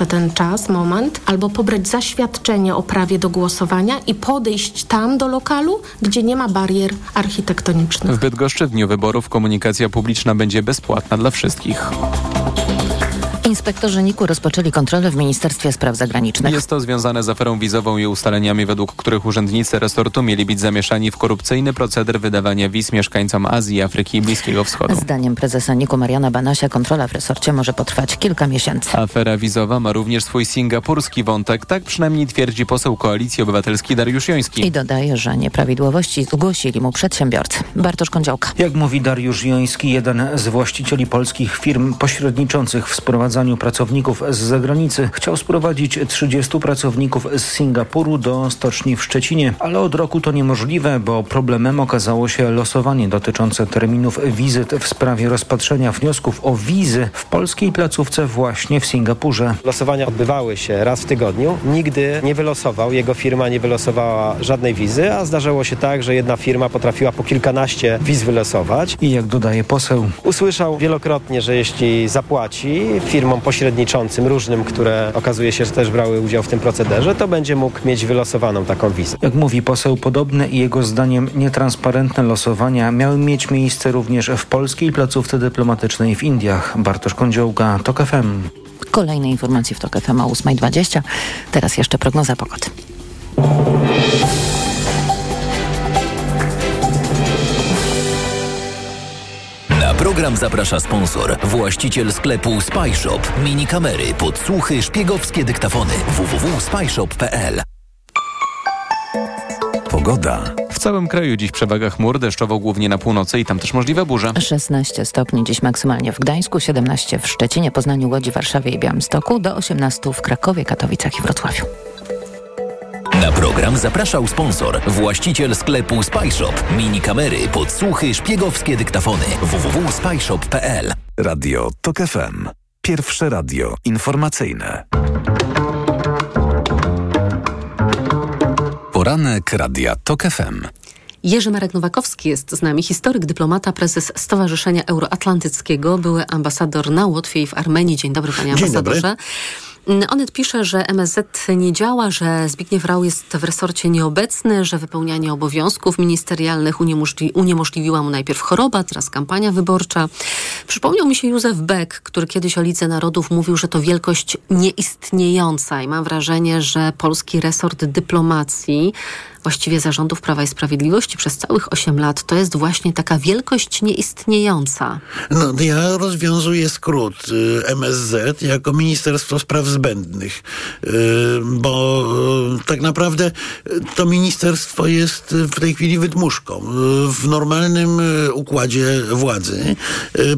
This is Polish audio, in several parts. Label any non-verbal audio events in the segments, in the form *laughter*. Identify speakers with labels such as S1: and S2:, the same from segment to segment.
S1: jeszcze ten czas, moment, albo pobrać zaświadczenie o prawie do głosowania i podejść tam do lokalu, gdzie nie ma barier architektonicznych.
S2: W Bydgoszczy w dniu wyborów komunikacja publiczna będzie bezpłatna dla wszystkich.
S3: Inspektorzy NIK-u rozpoczęli kontrolę w Ministerstwie Spraw Zagranicznych.
S2: Jest to związane z aferą wizową i ustaleniami, według których urzędnicy resortu mieli być zamieszani w korupcyjny proceder wydawania wiz mieszkańcom Azji, Afryki i Bliskiego Wschodu.
S3: Zdaniem prezesa NIK-u Mariana Banasia kontrola w resorcie może potrwać kilka miesięcy.
S2: Afera wizowa ma również swój singapurski wątek, tak przynajmniej twierdzi poseł Koalicji Obywatelskiej Dariusz Joński.
S3: I dodaje, że nieprawidłowości zgłosili mu przedsiębiorcy. Bartosz Kądziołka.
S4: Jak mówi Dariusz Joński, jeden z właścicieli polskich firm pośredniczących w sprowadzaniu pracowników z zagranicy chciał sprowadzić 30 pracowników z Singapuru do stoczni w Szczecinie, ale od roku to niemożliwe, bo problemem okazało się losowanie dotyczące terminów wizyt w sprawie rozpatrzenia wniosków o wizy w polskiej placówce właśnie w Singapurze.
S5: Losowania odbywały się raz w tygodniu. Nigdy nie wylosował, jego firma nie wylosowała żadnej wizy, a zdarzyło się tak, że jedna firma potrafiła po kilkanaście wiz wylosować.
S4: I jak dodaje poseł,
S5: Usłyszał wielokrotnie, że jeśli zapłaci firmom pośredniczącym różnym, które okazuje się, że też brały udział w tym procederze, to będzie mógł mieć wylosowaną taką wizę.
S4: jak mówi poseł, podobne i jego zdaniem nietransparentne losowania miały mieć miejsce również w polskiej placówce dyplomatycznej w Indiach. Bartosz Kądziołka, TOK FM.
S3: Kolejne informacje w TOK FM o 8.20. Teraz jeszcze prognoza pogody.
S6: Program zaprasza sponsor, właściciel sklepu Spyshop. Mini kamery, podsłuchy, szpiegowskie dyktafony. www.spyshop.pl Pogoda.
S2: W całym kraju dziś przewaga chmur, deszczowo głównie na północy i tam też możliwe burze.
S3: 16 stopni dziś maksymalnie w Gdańsku, 17 w Szczecinie, Poznaniu, Łodzi, Warszawie i Białymstoku, do 18 w Krakowie, Katowicach i Wrocławiu.
S6: Na program zapraszał sponsor, właściciel sklepu Spyshop. Mini kamery, podsłuchy, szpiegowskie dyktafony. www.spyshop.pl
S7: Radio TOK FM. Pierwsze radio informacyjne. Poranek Radia TOK FM.
S8: Jerzy Marek Nowakowski jest z nami, historyk, dyplomata, prezes Stowarzyszenia Euroatlantyckiego, były ambasador na Łotwie i w Armenii. Dzień dobry, panie
S9: Dzień
S8: ambasadorze.
S9: dobry.
S8: Onet pisze, że MSZ nie działa, że Zbigniew Rau jest w resorcie nieobecny, że wypełnianie obowiązków ministerialnych uniemożli uniemożliwiła mu najpierw choroba, teraz kampania wyborcza. Przypomniał mi się Józef Beck, który kiedyś o Lidze Narodów mówił, że to wielkość nieistniejąca i mam wrażenie, że polski resort dyplomacji właściwie zarządów Prawa i Sprawiedliwości przez całych 8 lat to jest właśnie taka wielkość nieistniejąca.
S9: No, ja rozwiązuję skrót y, MSZ jako Ministerstwo Spraw Zbędnych, y, bo y, tak naprawdę to ministerstwo jest w tej chwili wydmuszką. W normalnym układzie władzy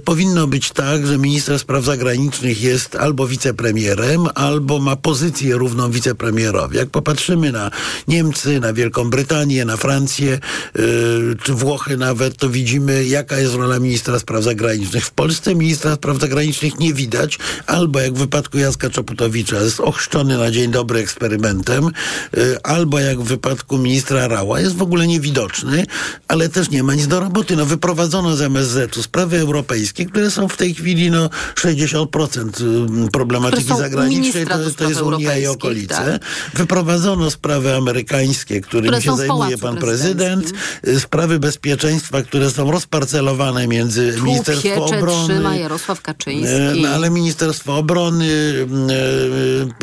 S9: powinno być tak, że minister spraw zagranicznych jest albo wicepremierem, albo ma pozycję równą wicepremierowi. Jak popatrzymy na Niemcy, na Wielką Brytanię, na Francję, y, czy Włochy nawet, to widzimy, jaka jest rola ministra spraw zagranicznych. W Polsce ministra spraw zagranicznych nie widać, albo jak w wypadku Jacka Czaputowicza jest ochrzczony na dzień dobry eksperymentem, y, albo jak w wypadku ministra Rała jest w ogóle niewidoczny, ale też nie ma nic do roboty. No, wyprowadzono z MSZ-u sprawy europejskie, które są w tej chwili no, 60% y, problematyki
S8: Które
S9: zagranicznej, to, to jest Unia i okolice. Wyprowadzono sprawy amerykańskie, którymi
S8: Które
S9: się zajmuje pan prezydent, y, sprawy bezpieczeństwa, które są rozparcelowane między
S8: Tu
S9: Ministerstwo Obrony.
S8: trzyma Jarosław Kaczyński.
S9: E, No, ale Ministerstwo Obrony,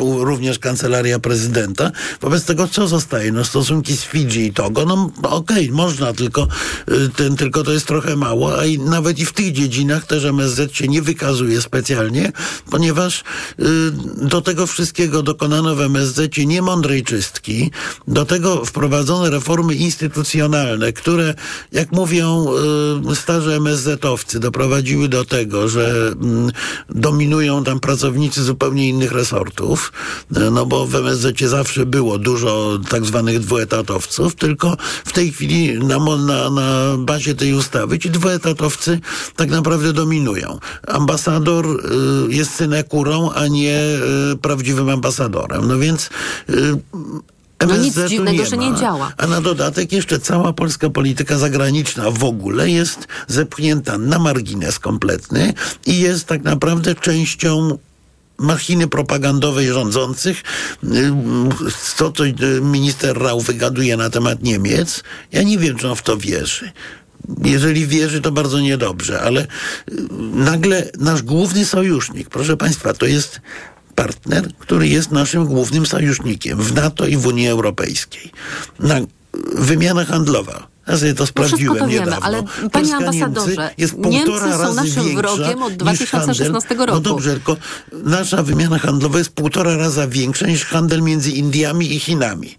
S9: e, również Kancelaria Prezydenta. Wobec tego co zostaje? No stosunki z Fidżi i Togo, no okej, można, tylko, ten, tylko to jest trochę mało, a i nawet i w tych dziedzinach też MSZ się nie wykazuje specjalnie, ponieważ do tego wszystkiego dokonano w MSZ niemądrej czystki, do tego wprowadzono reformy instytucjonalne, które, jak mówią e, starzy MSZ-owcy, doprowadziły do tego, że mm, dominują tam pracownicy zupełnie innych resortów, e, no bo w MSZ zawsze było dużo tak zwanych dwuetatowców, tylko w tej chwili na, na, na bazie tej ustawy ci dwuetatowcy tak naprawdę dominują. Ambasador y, jest synekurą, a nie y, prawdziwym ambasadorem. No więc y,
S8: No nic dziwnego, że nie działa.
S9: A na dodatek jeszcze cała polska polityka zagraniczna w ogóle jest zepchnięta na margines kompletny i jest tak naprawdę częścią machiny propagandowej rządzących. Co to minister Rau wygaduje na temat Niemiec, ja nie wiem, czy on w to wierzy. Jeżeli wierzy, to bardzo niedobrze, ale nagle nasz główny sojusznik, proszę Państwa, to jest partner, który jest naszym głównym sojusznikiem w NATO i w Unii Europejskiej. Na, wymiana handlowa. Ja sobie to sprawdziłem
S8: no to wiemy,
S9: niedawno.
S8: ale panie
S9: Polska
S8: ambasadorze,
S9: Niemcy jest
S8: Niemcy
S9: półtora
S8: są naszym wrogiem od
S9: niż
S8: 2016
S9: handel.
S8: roku.
S9: No dobrze, tylko nasza wymiana handlowa jest półtora raza większa niż handel między Indiami i Chinami.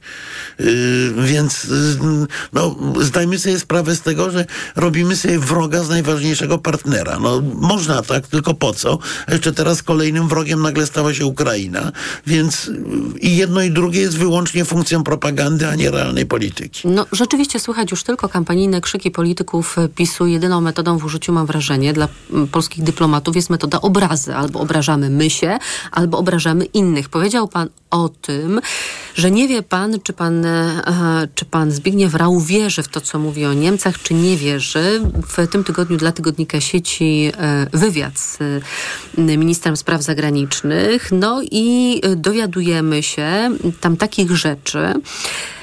S9: Yy, więc yy, no, zdajmy sobie sprawę z tego, że robimy sobie wroga z najważniejszego partnera. No, można tak, tylko po co? A jeszcze teraz kolejnym wrogiem nagle stała się Ukraina, więc yy, i jedno i drugie jest wyłącznie funkcją propagandy, a nie realnej polityki.
S8: No rzeczywiście słychać już tylko kampanijne krzyki polityków PiSu. Jedyną metodą w użyciu, mam wrażenie, dla mm, polskich dyplomatów jest metoda obrazy. Albo obrażamy my się, albo obrażamy innych. Powiedział pan o tym, że nie wie pan, czy pan, e, czy pan Zbigniew Rau wierzy w to, co mówi o Niemcach, czy nie wierzy. W tym tygodniu dla tygodnika sieci e, wywiad z e, ministrem spraw zagranicznych. No i dowiadujemy się tam takich rzeczy,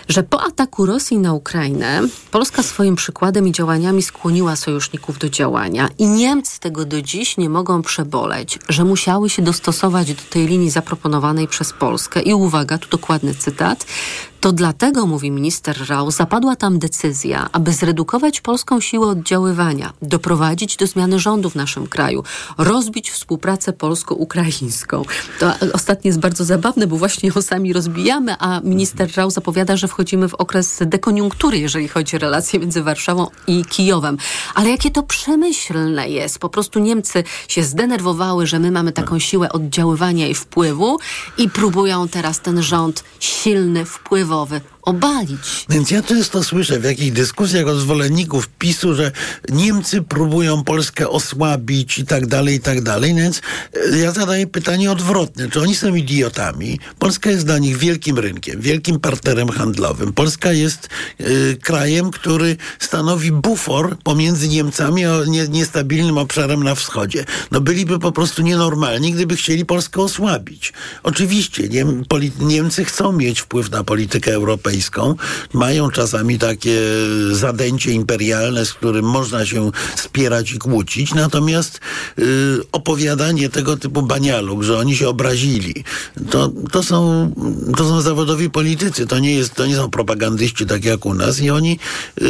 S8: że po ataku Rosji na Ukrainę Polska swoim przykładem i działaniami skłoniła sojuszników do działania i Niemcy tego do dziś nie mogą przeboleć, że musiały się dostosować do tej linii zaproponowanej przez Polskę. I uwaga, tu dokładny cytat. To dlatego, mówi minister Rau, zapadła tam decyzja, aby zredukować polską siłę oddziaływania, doprowadzić do zmiany rządu w naszym kraju, rozbić współpracę polsko-ukraińską. To ostatnie jest bardzo zabawne, bo właśnie ją sami rozbijamy, a minister Rau zapowiada, że wchodzimy w okres dekoniunktury, jeżeli chodzi o relacje między Warszawą i Kijowem. Ale jakie to przemyślne jest. Po prostu Niemcy się zdenerwowały, że my mamy taką siłę oddziaływania i wpływu i próbują teraz ten rząd silny, wpływowy obalić.
S9: Więc ja często słyszę w jakichś dyskusjach od zwolenników PiSu, że Niemcy próbują Polskę osłabić i tak dalej, i tak dalej. Więc e, ja zadaję pytanie odwrotne. Czy oni są idiotami? Polska jest dla nich wielkim rynkiem, wielkim partnerem handlowym. Polska jest y, krajem, który stanowi bufor pomiędzy Niemcami a nie, niestabilnym obszarem na wschodzie. No byliby po prostu nienormalni, gdyby chcieli Polskę osłabić. Oczywiście Niemcy chcą mieć wpływ na politykę europejską, mają czasami takie zadęcie imperialne, z którym można się spierać i kłócić, natomiast y, opowiadanie tego typu banialuk, że oni się obrazili, to, to, są, to są zawodowi politycy, to nie, jest, to nie są propagandyści tak jak u nas i oni y,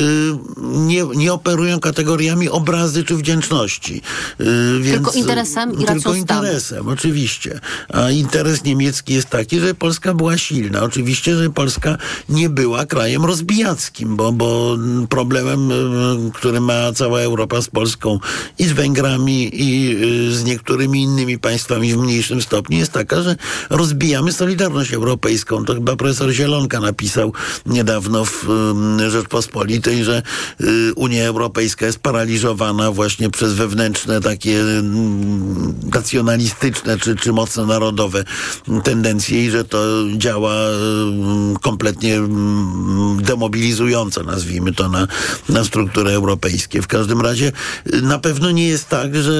S9: nie, nie operują kategoriami obrazy czy wdzięczności. Y, więc,
S8: tylko interesem i
S9: Tylko interesem, oczywiście. A interes niemiecki jest taki, że Polska była silna. Oczywiście, że Polska nie była krajem rozbijackim, bo, bo problemem, y, który ma cała Europa z Polską i z Węgrami i y, z niektórymi innymi państwami w mniejszym stopniu jest taka, że rozbijamy Solidarność Europejską. To chyba profesor Zielonka napisał niedawno w y, Rzeczpospolitej, że Unia Europejska jest paraliżowana właśnie przez wewnętrzne takie nacjonalistyczne czy, czy mocno narodowe tendencje i że to działa kompletnie demobilizująco, nazwijmy to, na, na struktury europejskie. W każdym razie na pewno nie jest tak, że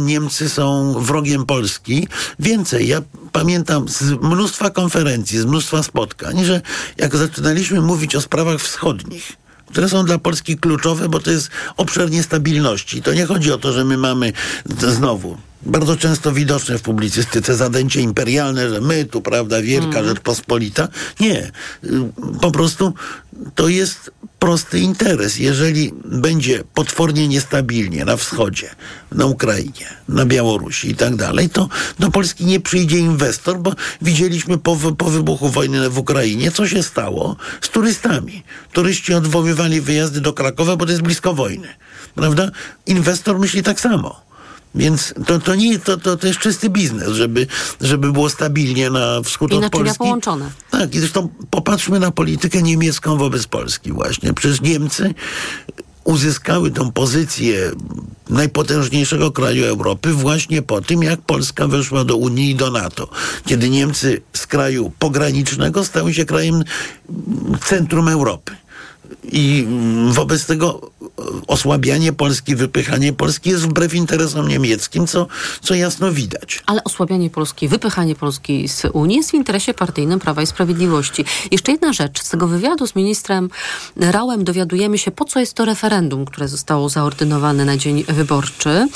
S9: Niemcy są wrogiem Polski. Więcej, ja pamiętam z mnóstwa konferencji, z mnóstwa spotkań, że jak zaczynaliśmy mówić o sprawach wschodnich, które są dla Polski kluczowe, bo to jest obszar niestabilności. To nie chodzi o to, że my mamy znowu bardzo często widoczne w publicystyce zadęcie imperialne, że my tu, prawda, wielka mm. Rzeczpospolita. Nie. Po prostu to jest prosty interes. Jeżeli będzie potwornie niestabilnie na wschodzie, na Ukrainie, na Białorusi i tak dalej, to do Polski nie przyjdzie inwestor, bo widzieliśmy po, po wybuchu wojny w Ukrainie, co się stało z turystami. Turyści odwoływali wyjazdy do Krakowa, bo to jest blisko wojny. Prawda? Inwestor myśli tak samo. Więc to, to, nie, to, to, to jest czysty biznes, żeby, żeby było stabilnie na wschód
S8: I
S9: od Polski.
S8: połączone.
S9: Tak, i zresztą popatrzmy na politykę niemiecką wobec Polski właśnie. Przecież Niemcy uzyskały tą pozycję najpotężniejszego kraju Europy właśnie po tym, jak Polska weszła do Unii i do NATO. Kiedy Niemcy z kraju pogranicznego stały się krajem centrum Europy. I wobec tego osłabianie Polski, wypychanie Polski jest wbrew interesom niemieckim, co, co jasno widać.
S8: Ale osłabianie Polski, wypychanie Polski z Unii jest w interesie partyjnym Prawa i Sprawiedliwości. Jeszcze jedna rzecz. Z tego wywiadu z ministrem Rałem dowiadujemy się, po co jest to referendum, które zostało zaordynowane na dzień wyborczy.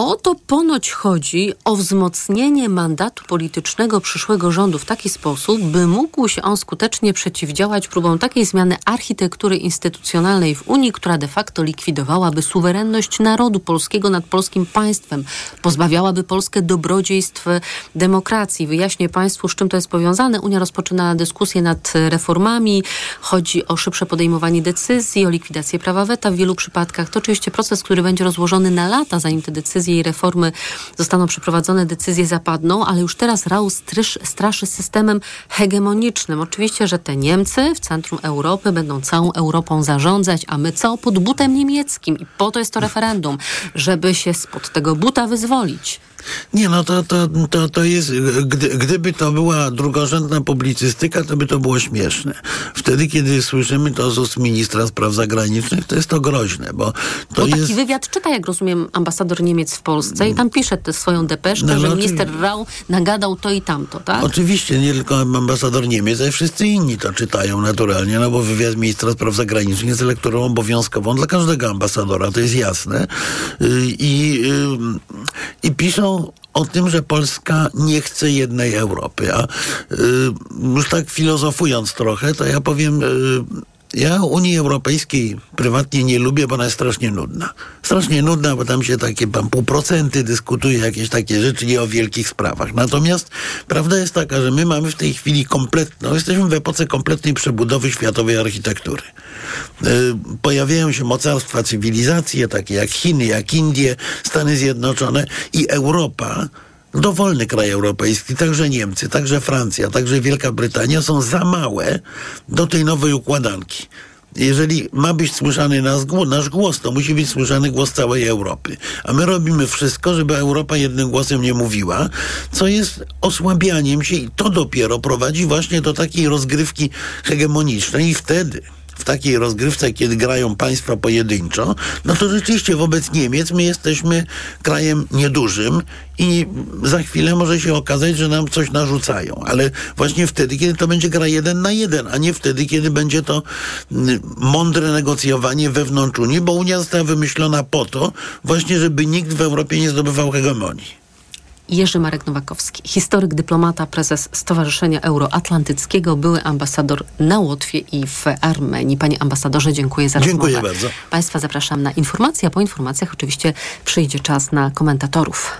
S8: O to ponoć chodzi o wzmocnienie mandatu politycznego przyszłego rządu w taki sposób, by mógł się on skutecznie przeciwdziałać próbom takiej zmiany architektury instytucjonalnej w Unii, która de facto likwidowałaby suwerenność narodu polskiego nad polskim państwem, pozbawiałaby Polskę dobrodziejstw demokracji. Wyjaśnię Państwu, z czym to jest powiązane. Unia rozpoczyna dyskusję nad reformami, chodzi o szybsze podejmowanie decyzji, o likwidację prawa weta w wielu przypadkach. To oczywiście proces, który będzie rozłożony na lata, zanim te decyzje i reformy zostaną przeprowadzone, decyzje zapadną, ale już teraz Rał strysz, straszy systemem hegemonicznym. Oczywiście, że te Niemcy w centrum Europy będą całą Europą zarządzać, a my co? Pod butem niemieckim. I po to jest to referendum, żeby się spod tego buta wyzwolić.
S9: Nie, no to, to, to, to jest, gdy, gdyby to była drugorzędna publicystyka, to by to było śmieszne. Wtedy, kiedy słyszymy to z ust ministra spraw zagranicznych, to jest to groźne, bo to
S8: bo
S9: jest...
S8: taki wywiad czyta, jak rozumiem, ambasador Niemiec w Polsce i tam pisze tę swoją depeszkę,
S9: No, no,
S8: że minister Rau nagadał to i tamto, tak?
S9: Oczywiście, nie tylko ambasador Niemiec, ale wszyscy inni to czytają naturalnie, no bo wywiad ministra spraw zagranicznych jest lekturą obowiązkową dla każdego ambasadora, to jest jasne. Y, I, y, i piszą o tym, że Polska nie chce jednej Europy. A y, już tak filozofując trochę, to ja powiem... Ja Unii Europejskiej prywatnie nie lubię, bo ona jest strasznie nudna. Strasznie nudna, bo tam się takie tam półprocenty dyskutuje, jakieś takie rzeczy, nie o wielkich sprawach. Natomiast prawda jest taka, że my mamy w tej chwili kompletną, jesteśmy w epoce kompletnej przebudowy światowej architektury. Y, Pojawiają się mocarstwa, cywilizacje, takie jak Chiny, jak Indie, Stany Zjednoczone i Europa dowolny kraj europejski, także Niemcy, także Francja, także Wielka Brytania są za małe do tej nowej układanki. Jeżeli ma być słyszany nasz głos, to musi być słyszany głos całej Europy. A my robimy wszystko, żeby Europa jednym głosem nie mówiła, co jest osłabianiem się i to dopiero prowadzi właśnie do takiej rozgrywki hegemonicznej i wtedy w takiej rozgrywce, kiedy grają państwa pojedynczo, no to rzeczywiście wobec Niemiec my jesteśmy krajem niedużym i za chwilę może się okazać, że nam coś narzucają. Ale właśnie wtedy, kiedy to będzie gra jeden na jeden, a nie wtedy, kiedy będzie to mm, mądre negocjowanie wewnątrz Unii, bo Unia została wymyślona po to właśnie, żeby nikt w Europie nie zdobywał hegemonii.
S8: Jerzy Marek Nowakowski, historyk, dyplomata, prezes Stowarzyszenia Euroatlantyckiego, były ambasador na Łotwie i w Armenii. Panie ambasadorze, dziękuję za
S9: Dziękuję
S8: rozmowę.
S9: bardzo.
S8: Państwa zapraszam na informacje, a po informacjach oczywiście przyjdzie czas na komentatorów.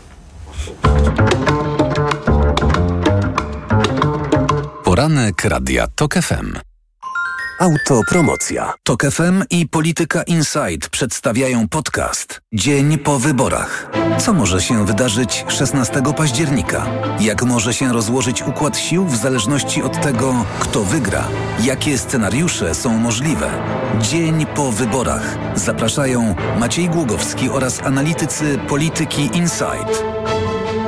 S6: Poranek Radia TOK FM. Autopromocja. TOK FM i Polityka Insight przedstawiają podcast Dzień po wyborach. Co może się wydarzyć 16 października? Jak może się rozłożyć układ sił w zależności od tego, kto wygra? Jakie scenariusze są możliwe? Dzień po wyborach. Zapraszają Maciej Głogowski oraz analitycy Polityki Insight.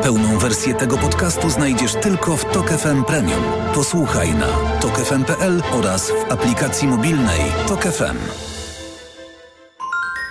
S6: Pełną wersję tego podcastu znajdziesz tylko w Tok FM Premium. Posłuchaj na tokefm.pl oraz w aplikacji mobilnej Tok FM.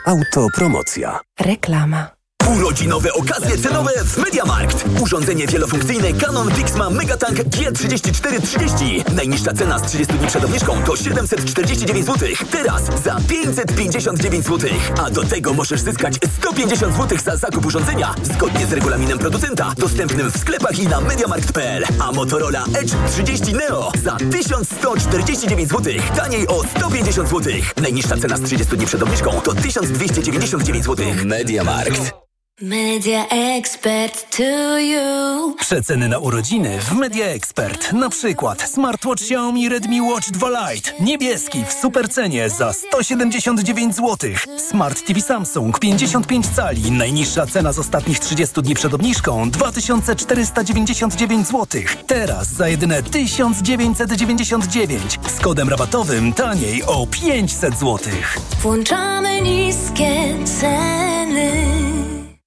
S6: Autopromocja.
S3: Reklama.
S10: Urodzinowe okazje cenowe w Mediamarkt. Urządzenie wielofunkcyjne Canon Vixma Megatank G3430. Najniższa cena z 30 dni przed obniżką to 749 zł. Teraz za 559 zł. A do tego możesz zyskać 150 zł za zakup urządzenia zgodnie z regulaminem producenta dostępnym w sklepach i na mediamarkt.pl. A Motorola Edge 30 Neo za 1149 zł. Taniej o 150 zł. Najniższa cena z 30 dni przed obniżką to 1299 zł. Mediamarkt.
S11: Media expert to you.
S12: Przeceny na urodziny w Media Expert. Na przykład smartwatch Xiaomi Redmi Watch 2 Lite. Niebieski w supercenie za 179 zł. Smart TV Samsung 55 cali. Najniższa cena z ostatnich 30 dni przed obniżką 2499 zł. Teraz za jedyne 1999. Z kodem rabatowym taniej o 500 zł.
S11: Włączamy niskie ceny.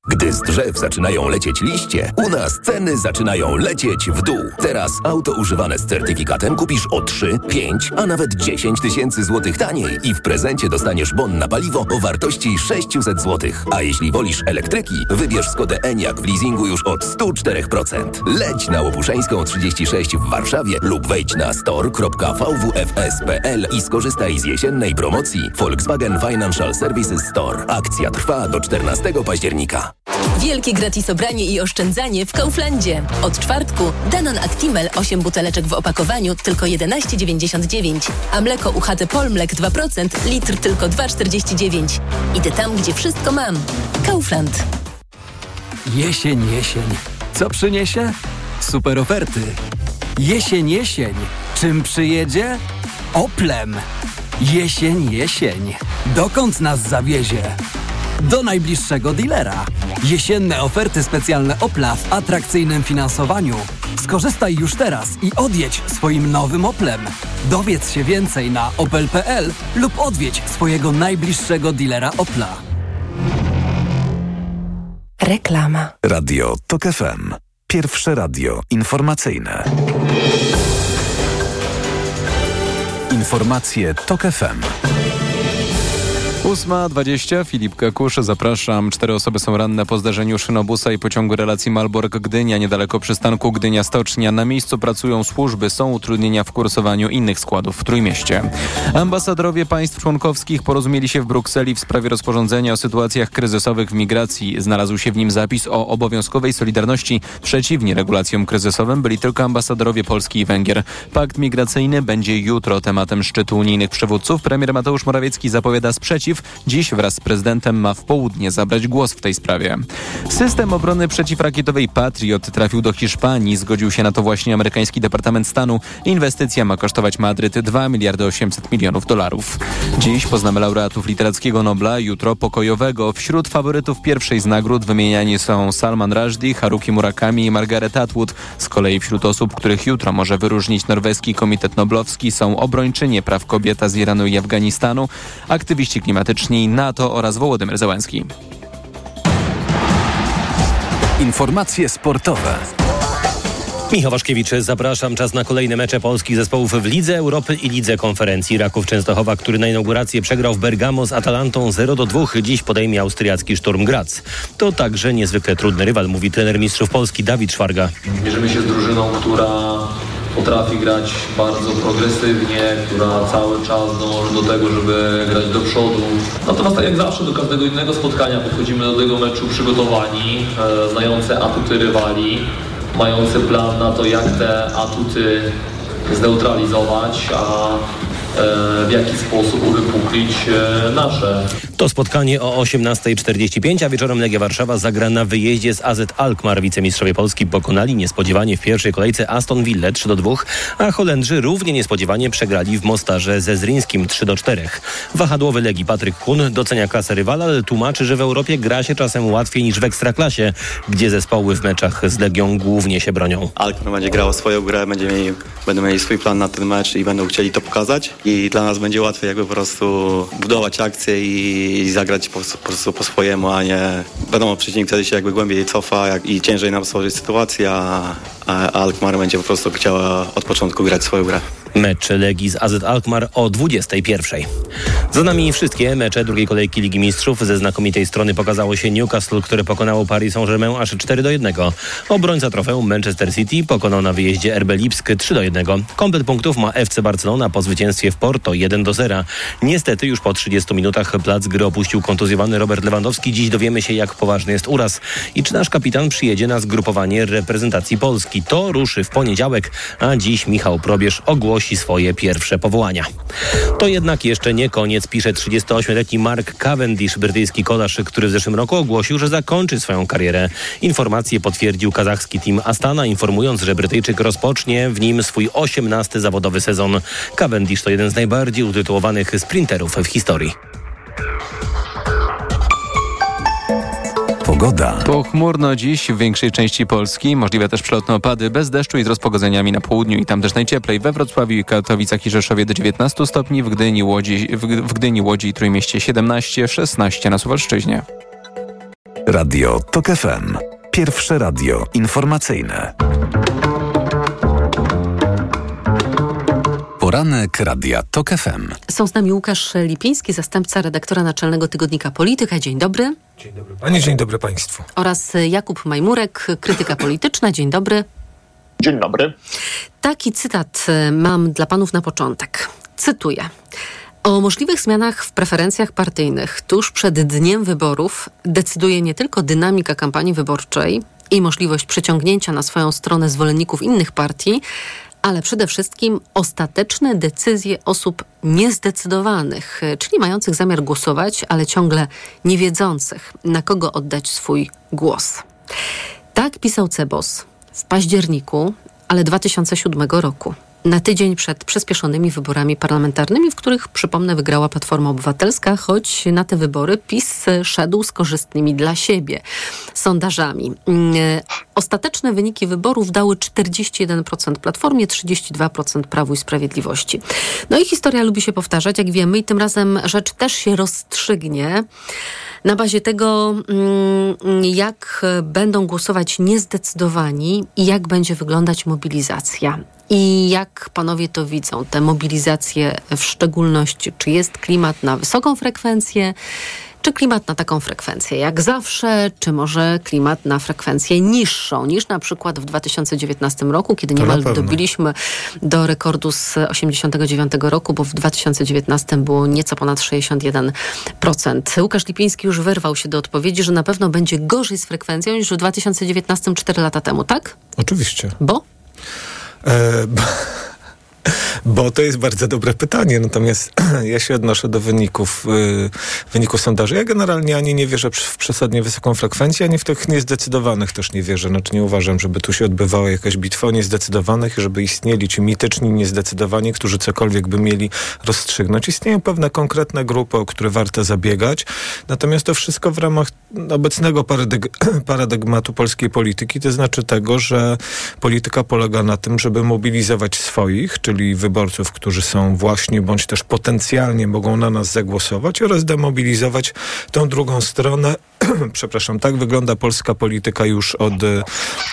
S13: Gdy z drzew zaczynają lecieć liście, u nas ceny zaczynają lecieć w dół. Teraz auto używane z certyfikatem kupisz o 3, 5, a nawet 10 tysięcy złotych taniej i w prezencie dostaniesz bon na paliwo o wartości 600 złotych. A jeśli wolisz elektryki, wybierz Skodę Enyaq w leasingu już od 104%. Leć na Łopuszeńską 36 w Warszawie lub wejdź na store.vwfs.pl i skorzystaj z jesiennej promocji Volkswagen Financial Services Store. Akcja trwa do 14 października.
S14: Wielkie gratis obranie i oszczędzanie w Kauflandzie. Od czwartku Danon Actimel 8 buteleczek w opakowaniu tylko 11,99, a mleko UHT Polmlek 2% litr tylko 2,49. Idę tam, gdzie wszystko mam. Kaufland.
S15: Jesień, jesień. Co przyniesie? Super oferty. Jesień, jesień. Czym przyjedzie? Oplem. Jesień, jesień. Dokąd nas zawiezie? Do najbliższego dealera. Jesienne oferty specjalne Opla w atrakcyjnym finansowaniu. Skorzystaj już teraz i odjedź swoim nowym Oplem. Dowiedz się więcej na opel.pl lub odwiedź swojego najbliższego dealera Opla.
S7: Reklama. Radio TOK FM. Pierwsze radio informacyjne. Informacje TOK FM.
S2: 8.20, Filip Kakusz, zapraszam. Cztery osoby są ranne po zdarzeniu szynobusa i pociągu relacji Malbork-Gdynia, niedaleko przystanku Gdynia-Stocznia. Na miejscu pracują służby, są utrudnienia w kursowaniu innych składów w Trójmieście. Ambasadorowie państw członkowskich porozumieli się w Brukseli w sprawie rozporządzenia o sytuacjach kryzysowych w migracji. Znalazł się w nim zapis o obowiązkowej solidarności. Przeciwni regulacjom kryzysowym byli tylko ambasadorowie Polski i Węgier. Pakt migracyjny będzie jutro tematem szczytu unijnych przywódców. Premier Mateusz Morawiecki zapowiada sprzeciw Dziś wraz z prezydentem ma w południe zabrać głos w tej sprawie. System obrony przeciwrakietowej Patriot trafił do Hiszpanii. Zgodził się na to właśnie amerykański Departament Stanu. Inwestycja ma kosztować Madryt 2 miliardy 800 milionów dolarów. Dziś poznamy laureatów literackiego Nobla, jutro pokojowego. Wśród faworytów pierwszej z nagród wymieniani są Salman Rushdie, Haruki Murakami i Margaret Atwood. Z kolei wśród osób, których jutro może wyróżnić norweski Komitet Noblowski są obrończynie praw kobieta z Iranu i Afganistanu, aktywiści klimatyczni klimatyczni NATO oraz Wołodymyr Zełenski.
S7: Informacje sportowe.
S16: Michał Waszkiewicz, zapraszam. Czas na kolejne mecze polskich zespołów w Lidze Europy i Lidze Konferencji. Raków Częstochowa, który na inaugurację przegrał w Bergamo z Atalantą 0 do 2, dziś podejmie austriacki Szturm Graz. To także niezwykle trudny rywal, mówi trener mistrzów Polski Dawid Szwarga.
S17: Mierzymy się z drużyną, która potrafi grać bardzo progresywnie, która cały czas dąży do tego, żeby grać do przodu. Natomiast tak jak zawsze do każdego innego spotkania podchodzimy do tego meczu przygotowani, e, znające atuty rywali, mający plan na to, jak te atuty zneutralizować, a e, w jaki sposób uwypuklić e, nasze.
S16: To spotkanie o 18.45, a wieczorem Legia Warszawa zagra na wyjeździe z AZ Alkmaar. Wicemistrzowie Polski pokonali niespodziewanie w pierwszej kolejce Aston Villa 3 do 2, a Holendrzy równie niespodziewanie przegrali w Mostarze ze Zrińskim 3 do 4. Wahadłowy Legii Patryk Kun docenia klasę rywala, ale tłumaczy, że w Europie gra się czasem łatwiej niż w Ekstraklasie, gdzie zespoły w meczach z Legią głównie się bronią.
S18: Alkmaar będzie grało swoją grę, będzie mieli, będą mieli swój plan na ten mecz i będą chcieli to pokazać i dla nas będzie łatwiej jakby po prostu budować akcję i i zagrać po, po prostu po swojemu, a nie... Wiadomo, przeciwnik wtedy się jakby głębiej cofa jak, i ciężej nam stworzyć sytuację, a, a Alkmaar będzie po prostu chciała od początku grać swoją grę.
S16: Mecz Legii z AZ Alkmaar o 21. Za nami wszystkie mecze drugiej kolejki Ligi Mistrzów. Ze znakomitej strony pokazało się Newcastle, które pokonało Paris Saint-Germain aż 4 do 1. Obrońca trofeum Manchester City pokonał na wyjeździe RB Lipsk 3 do 1. Komplet punktów ma FC Barcelona po zwycięstwie w Porto 1 do 0. Niestety już po 30 minutach plac gry opuścił kontuzjowany Robert Lewandowski. Dziś dowiemy się jak poważny jest uraz i czy nasz kapitan przyjedzie na zgrupowanie reprezentacji Polski. To ruszy w poniedziałek, a dziś Michał Probierz ogłosi swoje pierwsze powołania. To jednak jeszcze nie koniec, pisze 38-letni Mark Cavendish, brytyjski kolarz, który w zeszłym roku ogłosił, że zakończy swoją karierę. Informację potwierdził kazachski team Astana, informując, że Brytyjczyk rozpocznie w nim swój 18 zawodowy sezon. Cavendish to jeden z najbardziej utytułowanych sprinterów w historii.
S2: Pogoda. Pochmurno dziś w większej części Polski. Możliwe też przelotne opady bez deszczu i z rozpogodzeniami na południu i tam też najcieplej. We Wrocławiu i Katowicach i Rzeszowie do 19 stopni, w Gdyni, Łodzi, w, Gdyni, Łodzi i Trójmieście 17, 16 na Suwalszczyźnie.
S7: Radio TOK FM. Pierwsze radio informacyjne. Poranek Radia TOK FM.
S8: Są z nami Łukasz Lipiński, zastępca redaktora naczelnego tygodnika Polityka. Dzień dobry.
S19: Dzień dobry Panie, dzień dobry Państwu.
S8: Oraz Jakub Majmurek, krytyka polityczna. Dzień dobry.
S20: Dzień dobry.
S8: Taki cytat e, mam dla panów na początek. Cytuję. O możliwych zmianach w preferencjach partyjnych tuż przed dniem wyborów decyduje nie tylko dynamika kampanii wyborczej i możliwość przeciągnięcia na swoją stronę zwolenników innych partii, ale przede wszystkim ostateczne decyzje osób niezdecydowanych, czyli mających zamiar głosować, ale ciągle nie wiedzących, na kogo oddać swój głos. Tak pisał Cebos w październiku, ale 2007 roku na tydzień przed przyspieszonymi wyborami parlamentarnymi, w których, przypomnę, wygrała Platforma Obywatelska, choć na te wybory PiS szedł z korzystnymi dla siebie sondażami. Mm, ostateczne wyniki wyborów dały 41% Platformie, 32% Prawu i Sprawiedliwości. No i historia lubi się powtarzać, jak wiemy, i tym razem rzecz też się rozstrzygnie na bazie tego, mm, jak będą głosować niezdecydowani i jak będzie wyglądać mobilizacja. I jak panowie to widzą, te mobilizacje w szczególności? Czy jest klimat na wysoką frekwencję? Czy klimat na taką frekwencję jak zawsze, czy może klimat na frekwencję niższą niż na przykład w 2019 roku, kiedy niemal dobiliśmy do rekordu z 89 roku, bo w 2019 było nieco ponad 61%. Łukasz Lipiński już wyrwał się do odpowiedzi, że na pewno będzie gorzej z frekwencją niż w 2019 4 lata temu, tak?
S19: Oczywiście.
S8: Bo? *laughs*
S19: E, bo, *laughs* bo to jest bardzo dobre pytanie, natomiast *clears throat* ja się odnoszę do wyników, y, wyników sondaży. Ja generalnie ani nie wierzę w przesadnie wysoką frekwencję, ani w tych niezdecydowanych też nie wierzę. Znaczy nie uważam, żeby tu się odbywała jakaś bitwa o niezdecydowanych, żeby istnieli ci mityczni niezdecydowani, którzy cokolwiek by mieli rozstrzygnąć. Istnieją pewne konkretne grupy, o które warto zabiegać, natomiast to wszystko w ramach obecnego paradyg *clears throat* paradygmatu polskiej polityki, to znaczy tego, że polityka polega na tym, żeby mobilizować swoich, czyli wyborców, którzy są właśnie bądź też potencjalnie mogą na nas zagłosować oraz demobilizować tą drugą stronę. *clears throat* Przepraszam, tak wygląda polska polityka już od,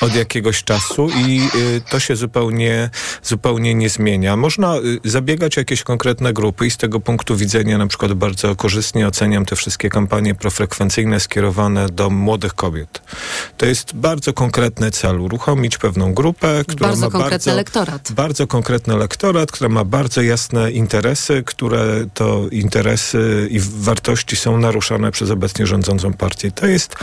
S19: od jakiegoś czasu i y, to się zupełnie, zupełnie nie zmienia. Można y, zabiegać o jakieś konkretne grupy i z tego punktu widzenia na przykład bardzo korzystnie oceniam te wszystkie kampanie profrekwencyjne skierowane do młodych kobiet. To jest bardzo konkretny cel, uruchomić pewną grupę, która
S8: bardzo
S19: ma
S8: konkretny
S19: bardzo, bardzo konkretny elektorat, która ma bardzo jasne interesy, które to interesy i wartości są naruszane przez obecnie rządzącą partię. To jest...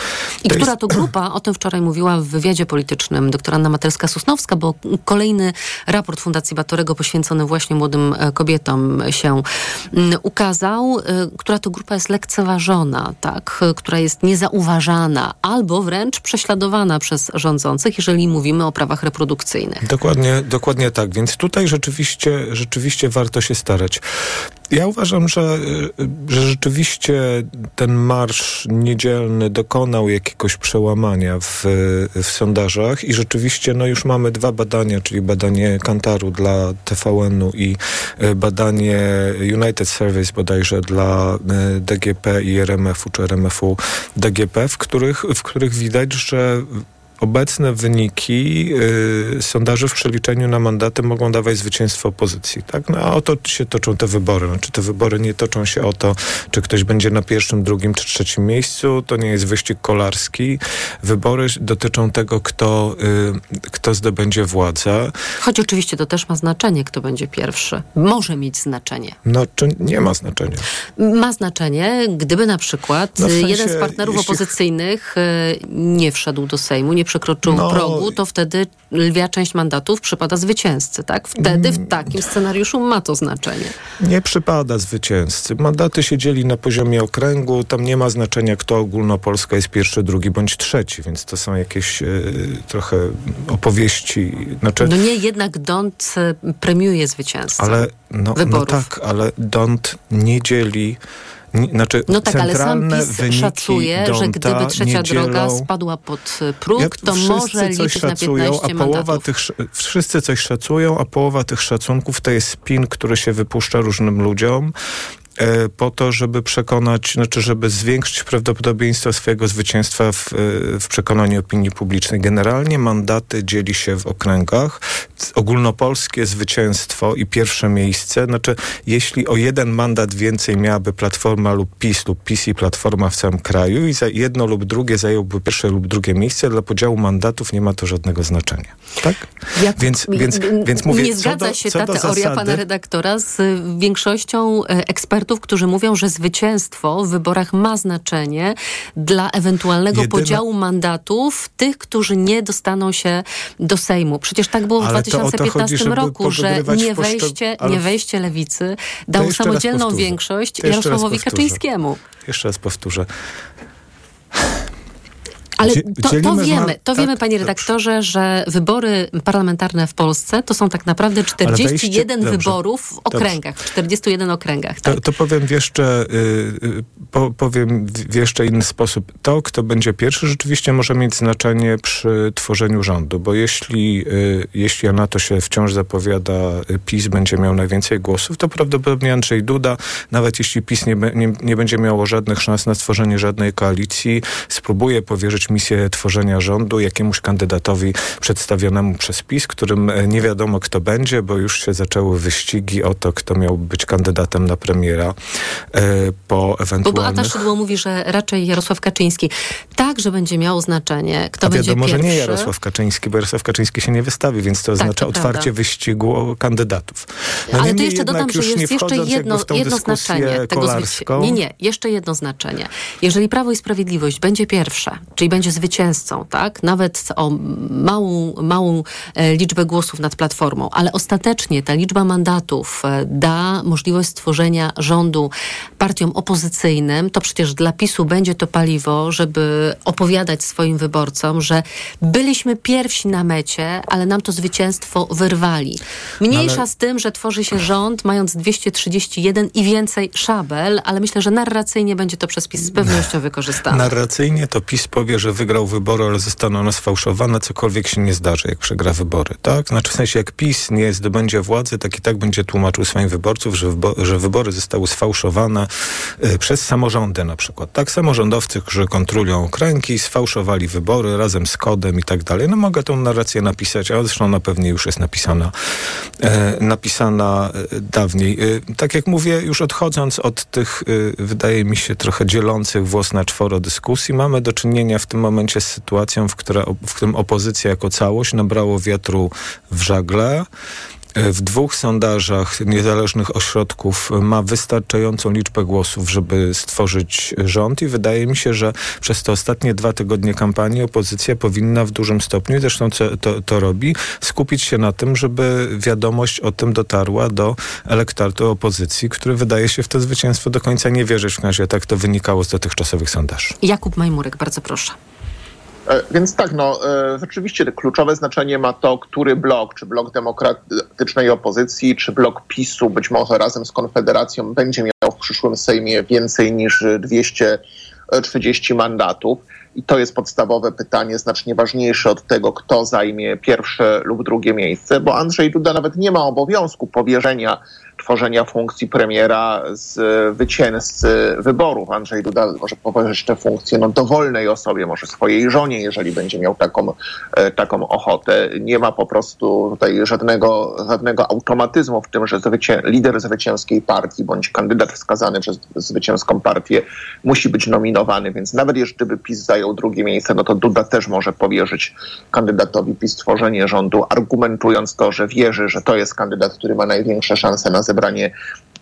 S8: I
S19: to
S8: która
S19: jest,
S8: to grupa, o tym wczoraj mówiła w wywiadzie politycznym doktor Anna Materska-Susnowska, bo kolejny raport Fundacji Batorego poświęcony właśnie młodym e, kobietom się mm, ukazał, e, która to grupa jest lekceważona, tak, e, która jest niezauważana albo wręcz prześladowana przez rządzących, jeżeli mówimy o prawach reprodukcyjnych.
S19: Dokładnie, dokładnie tak. Więc tutaj rzeczywiście, rzeczywiście warto się starać. Ja uważam, że, że rzeczywiście ten marsz niedzielny dokonał jakiegoś przełamania w, w sondażach i rzeczywiście no już mamy dwa badania, czyli badanie Kantaru dla TVN-u i e, badanie United Service bodajże dla e, DGP i RMF-u, czy RMF-u DGP, w których, w których widać, że obecne wyniki y, sondaży w przeliczeniu na mandaty mogą dawać zwycięstwo opozycji. Tak? No, a o to się toczą te wybory. Znaczy, te wybory nie toczą się o to, czy ktoś będzie na pierwszym, drugim czy trzecim miejscu. To nie jest wyścig kolarski. Wybory dotyczą tego, kto, y, kto zdobędzie władzę.
S8: Choć oczywiście to też ma znaczenie, kto będzie pierwszy. Może mieć znaczenie.
S19: No, czy nie ma znaczenia?
S8: Ma znaczenie, gdyby na przykład
S19: No w sensie,
S8: jeden z partnerów
S19: jeśli-
S8: opozycyjnych y, nie wszedł do Sejmu, nie przekroczył
S19: No.
S8: progu, to wtedy lwia część mandatów przypada zwycięzcy, tak? Wtedy
S19: Mm.
S8: w takim scenariuszu ma to znaczenie.
S19: Nie przypada zwycięzcy. Mandaty się dzieli na poziomie okręgu. Tam nie ma znaczenia, kto ogólnopolska jest pierwszy, drugi bądź trzeci, więc to są jakieś e, trochę opowieści. Znaczy,
S8: No nie, jednak Dont y, premiuje zwycięzcę.
S19: ale, no, no tak, ale Dont nie dzieli. Znaczy,
S8: No tak, ale sam PiS szacuje, że
S19: Donta
S8: gdyby trzecia
S19: nie dzielą...
S8: droga spadła pod y, próg, to może liczyć na
S19: szacują,
S8: 15
S19: a połowa
S8: mandatów.
S19: tych, sz- wszyscy coś szacują, a połowa tych szacunków to jest spin, który się wypuszcza różnym ludziom. E, po to, żeby przekonać, znaczy, żeby zwiększyć prawdopodobieństwo swojego zwycięstwa w, e, w przekonaniu opinii publicznej. Generalnie mandaty dzieli się w okręgach. Ogólnopolskie zwycięstwo i pierwsze miejsce, znaczy jeśli o jeden mandat więcej miałaby Platforma lub PiS lub PiS i Platforma w całym kraju i za jedno lub drugie zająłby pierwsze lub drugie miejsce, dla podziału mandatów nie ma to żadnego znaczenia. Tak?
S8: Ja,
S19: więc, więc, więc mówię,
S8: nie zgadza
S19: do,
S8: się
S19: co
S8: ta
S19: do
S8: teoria
S19: zasady,
S8: pana redaktora z y, większością e, ekspertów, którzy mówią, że zwycięstwo w wyborach ma znaczenie dla ewentualnego
S19: Jedyne-
S8: podziału mandatów tych, którzy nie dostaną się do Sejmu. Przecież tak było w
S19: Ale to o to
S8: 2015
S19: chodzi,
S8: roku, że nie wejście, nie wejście lewicy dało samodzielną większość Jarosławowi. Kaczyńskiemu.
S19: Jeszcze raz powtórzę.
S8: Ale to, to wiemy, to
S19: tak,
S8: wiemy, panie redaktorze, że wybory parlamentarne w Polsce to są tak naprawdę 41
S19: dobrze.
S8: wyborów w
S19: Dobrze.
S8: okręgach, w 41 okręgach. Tak?
S19: To, to powiem w jeszcze, y, y, po, powiem w jeszcze inny sposób. To, kto będzie pierwszy, rzeczywiście może mieć znaczenie przy tworzeniu rządu, bo jeśli, y, jeśli na to się wciąż zapowiada, PiS będzie miał najwięcej głosów, to prawdopodobnie Andrzej Duda, nawet jeśli PiS nie, nie, nie będzie miało żadnych szans na stworzenie żadnej koalicji, spróbuje powierzyć misję tworzenia rządu jakiemuś kandydatowi przedstawionemu przez PiS, którym e, nie wiadomo kto będzie, bo już się zaczęły wyścigi o to, kto miał być kandydatem na premiera e, po
S8: Bo Beata
S19: ewentualnych...
S8: Szydło mówi, że raczej Jarosław Kaczyński. Tak, że będzie miało znaczenie, kto
S19: A
S8: będzie
S19: wiadomo,
S8: pierwszy.
S19: że nie Jarosław Kaczyński, bo Jarosław Kaczyński się nie wystawi, więc to oznacza
S8: to
S19: otwarcie
S8: prawda.
S19: wyścigu kandydatów. No
S8: Ale to jeszcze dodam, że jest jeszcze jedno, jedno znaczenie tego zwycięstwa. Nie, nie, jeszcze jedno znaczenie. Jeżeli Prawo i Sprawiedliwość będzie pierwsze, czyli będzie zwycięzcą, tak, nawet o małą, małą e, liczbę głosów nad Platformą, ale ostatecznie ta liczba mandatów e, da możliwość stworzenia rządu partiom opozycyjnym, to przecież dla PiSu będzie to paliwo, żeby opowiadać swoim wyborcom, że byliśmy pierwsi na mecie, ale nam to zwycięstwo wyrwali. Mniejsza
S19: Ale-
S8: z tym, że tworzy się rząd mając 231 i więcej szabel, ale myślę, że narracyjnie będzie to przez PiS z pewnością wykorzystane.
S19: Narracyjnie to PiS powie, że wygrał wybory, ale zostaną one sfałszowane, cokolwiek się nie zdarzy, jak przegra wybory, tak? Znaczy w sensie, jak PiS nie zdobędzie władzy, tak i tak będzie tłumaczył swoim wyborców, że, że wybory zostały sfałszowane y, przez samorządy na przykład, tak? Samorządowcy, którzy kontrolują okręgi, sfałszowali wybory razem z kodem i tak dalej. No mogę tą narrację napisać, a zresztą ona pewnie już jest napisana, e, napisana e, dawniej. E, tak jak mówię, już odchodząc od tych, wydaje mi się, trochę dzielących włos na czworo dyskusji, mamy do czynienia w tym momencie z sytuacją, w, która, w którym opozycja jako całość nabrało wiatru w żagle. W dwóch sondażach niezależnych ośrodków ma wystarczającą liczbę głosów, żeby stworzyć rząd i wydaje mi się, że przez te ostatnie dwa tygodnie kampanii opozycja powinna w dużym stopniu, zresztą to, to robi, skupić się na tym, żeby wiadomość o tym dotarła do elektoratu opozycji, który wydaje się w to zwycięstwo do końca nie wierzyć, w razie tak to wynikało z dotychczasowych sondaży.
S8: Jakub Majmurek, bardzo proszę.
S20: E, Więc tak, no e, rzeczywiście kluczowe znaczenie ma to, który blok, czy blok demokratycznej opozycji, czy blok PiSu, być może razem z Konfederacją, będzie miał w przyszłym Sejmie więcej niż 230 mandatów. I to jest podstawowe pytanie, znacznie ważniejsze od tego, kto zajmie pierwsze lub drugie miejsce, bo Andrzej Duda nawet nie ma obowiązku powierzenia tworzenia funkcji premiera z wycięzcy wyborów. Andrzej Duda może powierzyć tę funkcję no, dowolnej osobie, może swojej żonie, jeżeli będzie miał taką, e, taką ochotę. Nie ma po prostu tutaj żadnego, żadnego automatyzmu w tym, że zwycię- lider zwycięskiej partii bądź kandydat wskazany przez zwycięską partię musi być nominowany, więc nawet jeżeli gdyby PiS zajął drugie miejsce, no to Duda też może powierzyć kandydatowi PiS tworzenie rządu, argumentując to, że wierzy, że to jest kandydat, który ma największe szanse na zebranie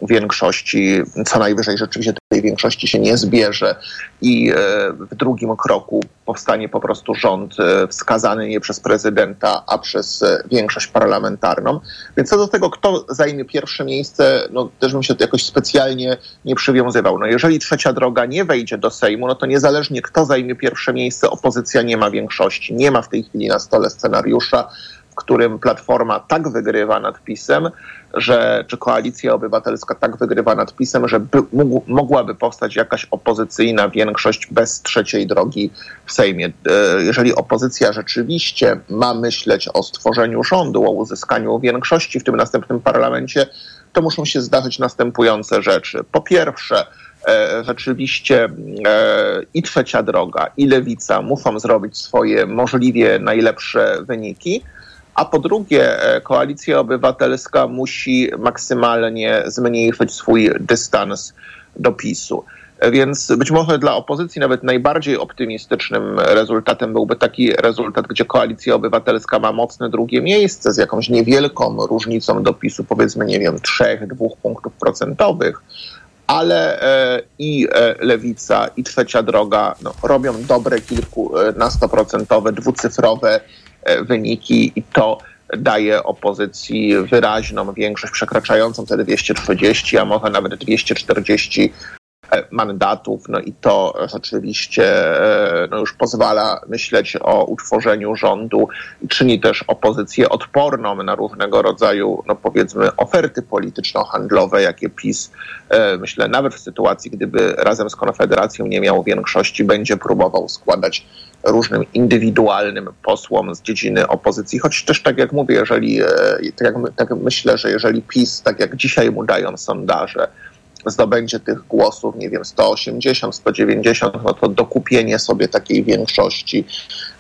S20: większości, co najwyżej rzeczywiście tej większości się nie zbierze i e, w drugim kroku powstanie po prostu rząd e, wskazany nie przez prezydenta, a przez e, większość parlamentarną. Więc co do tego, kto zajmie pierwsze miejsce, no też bym się jakoś specjalnie nie przywiązywał. No jeżeli trzecia droga nie wejdzie do Sejmu, no to niezależnie kto zajmie pierwsze miejsce, opozycja nie ma większości. Nie ma w tej chwili na stole scenariusza, w którym Platforma tak wygrywa nad PiSem, że, czy Koalicja Obywatelska tak wygrywa nad PiSem, że by, mógł, mogłaby powstać jakaś opozycyjna większość bez trzeciej drogi w Sejmie. E, jeżeli opozycja rzeczywiście ma myśleć o stworzeniu rządu, o uzyskaniu większości w tym następnym parlamencie, to muszą się zdarzyć następujące rzeczy. Po pierwsze, e, rzeczywiście e, i trzecia droga, i lewica muszą zrobić swoje możliwie najlepsze wyniki. A po drugie, e, koalicja obywatelska musi maksymalnie zmniejszyć swój dystans do PiSu. Więc być może dla opozycji nawet najbardziej optymistycznym rezultatem byłby taki rezultat, gdzie koalicja obywatelska ma mocne drugie miejsce z jakąś niewielką różnicą do PiSu, powiedzmy, nie wiem, trzech, dwóch punktów procentowych, ale e, i e, lewica, i trzecia droga no, robią dobre kilku e, na 100% dwucyfrowe e, wyniki i to daje opozycji wyraźną większość przekraczającą te 230, a może nawet 240 e, mandatów, no i to rzeczywiście e, no już pozwala myśleć o utworzeniu rządu i czyni też opozycję odporną na różnego rodzaju, no powiedzmy, oferty polityczno-handlowe, jakie PiS, e, myślę, nawet w sytuacji, gdyby razem z Konfederacją nie miał większości, będzie próbował składać różnym indywidualnym posłom z dziedziny opozycji, choć też tak jak mówię, jeżeli, e, tak jak, tak myślę, że jeżeli PiS, tak jak dzisiaj mu dają sondaże, zdobędzie tych głosów, nie wiem, 180, 190, no to dokupienie sobie takiej większości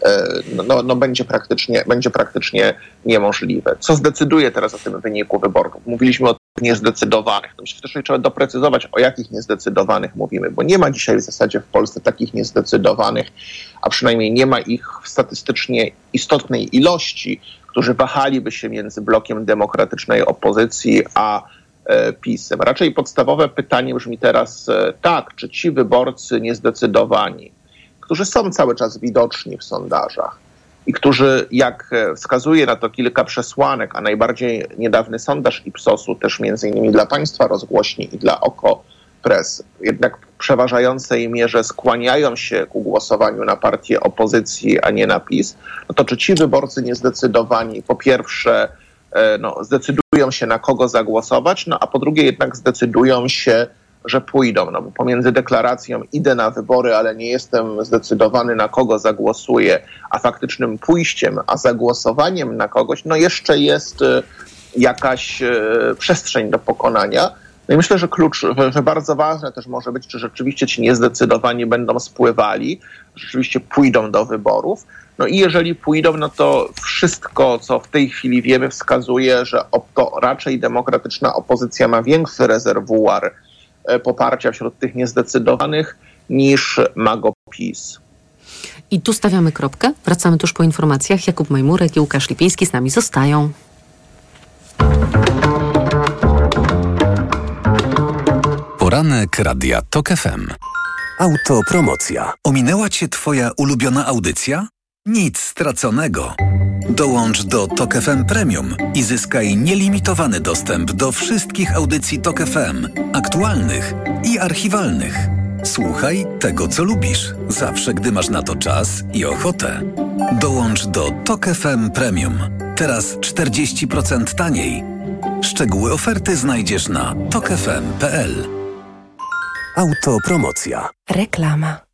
S20: e, no, no będzie, praktycznie, będzie praktycznie niemożliwe. Co zdecyduje teraz o tym wyniku wyborów? Mówiliśmy o niezdecydowanych. To myślę, że też trzeba doprecyzować, o jakich niezdecydowanych mówimy, bo nie ma dzisiaj w zasadzie w Polsce takich niezdecydowanych, a przynajmniej nie ma ich w statystycznie istotnej ilości, którzy wahaliby się między blokiem demokratycznej opozycji a e, PiSem. Raczej podstawowe pytanie brzmi teraz e, tak, czy ci wyborcy niezdecydowani, którzy są cały czas widoczni w sondażach i którzy, jak e, wskazuje na to kilka przesłanek, a najbardziej niedawny sondaż Ipsosu, też między innymi dla państwa rozgłośni i dla Oko Press, jednak w przeważającej mierze skłaniają się ku głosowaniu na partię opozycji, a nie na PiS, no to czy ci wyborcy niezdecydowani po pierwsze e, no, zdecydują się na kogo zagłosować, no a po drugie jednak zdecydują się, że pójdą. No, bo pomiędzy deklaracją idę na wybory, ale nie jestem zdecydowany na kogo zagłosuję, a faktycznym pójściem, a zagłosowaniem na kogoś, no jeszcze jest e, jakaś e, przestrzeń do pokonania. No i myślę, że klucz, że, bardzo ważne też może być, czy rzeczywiście ci niezdecydowani będą spływali, rzeczywiście pójdą do wyborów. No i jeżeli pójdą, no to wszystko, co w tej chwili wiemy, wskazuje, że to raczej demokratyczna opozycja ma większy rezerwuar poparcia wśród tych niezdecydowanych niż ma go PiS.
S8: I tu stawiamy kropkę. Wracamy tuż po informacjach. Jakub Majmurek i Łukasz Lipiński z nami zostają.
S6: Poranek Radia TOK FM. Autopromocja. Ominęła Cię Twoja ulubiona audycja? Nic straconego. Dołącz do TOK FM Premium i zyskaj nielimitowany dostęp do wszystkich audycji TOK FM, aktualnych i archiwalnych. Słuchaj tego, co lubisz, zawsze gdy masz na to czas i ochotę. Dołącz do TOK FM Premium. Teraz 40% taniej. Szczegóły oferty znajdziesz na tokefm.pl. Autopromocja.
S21: Reklama.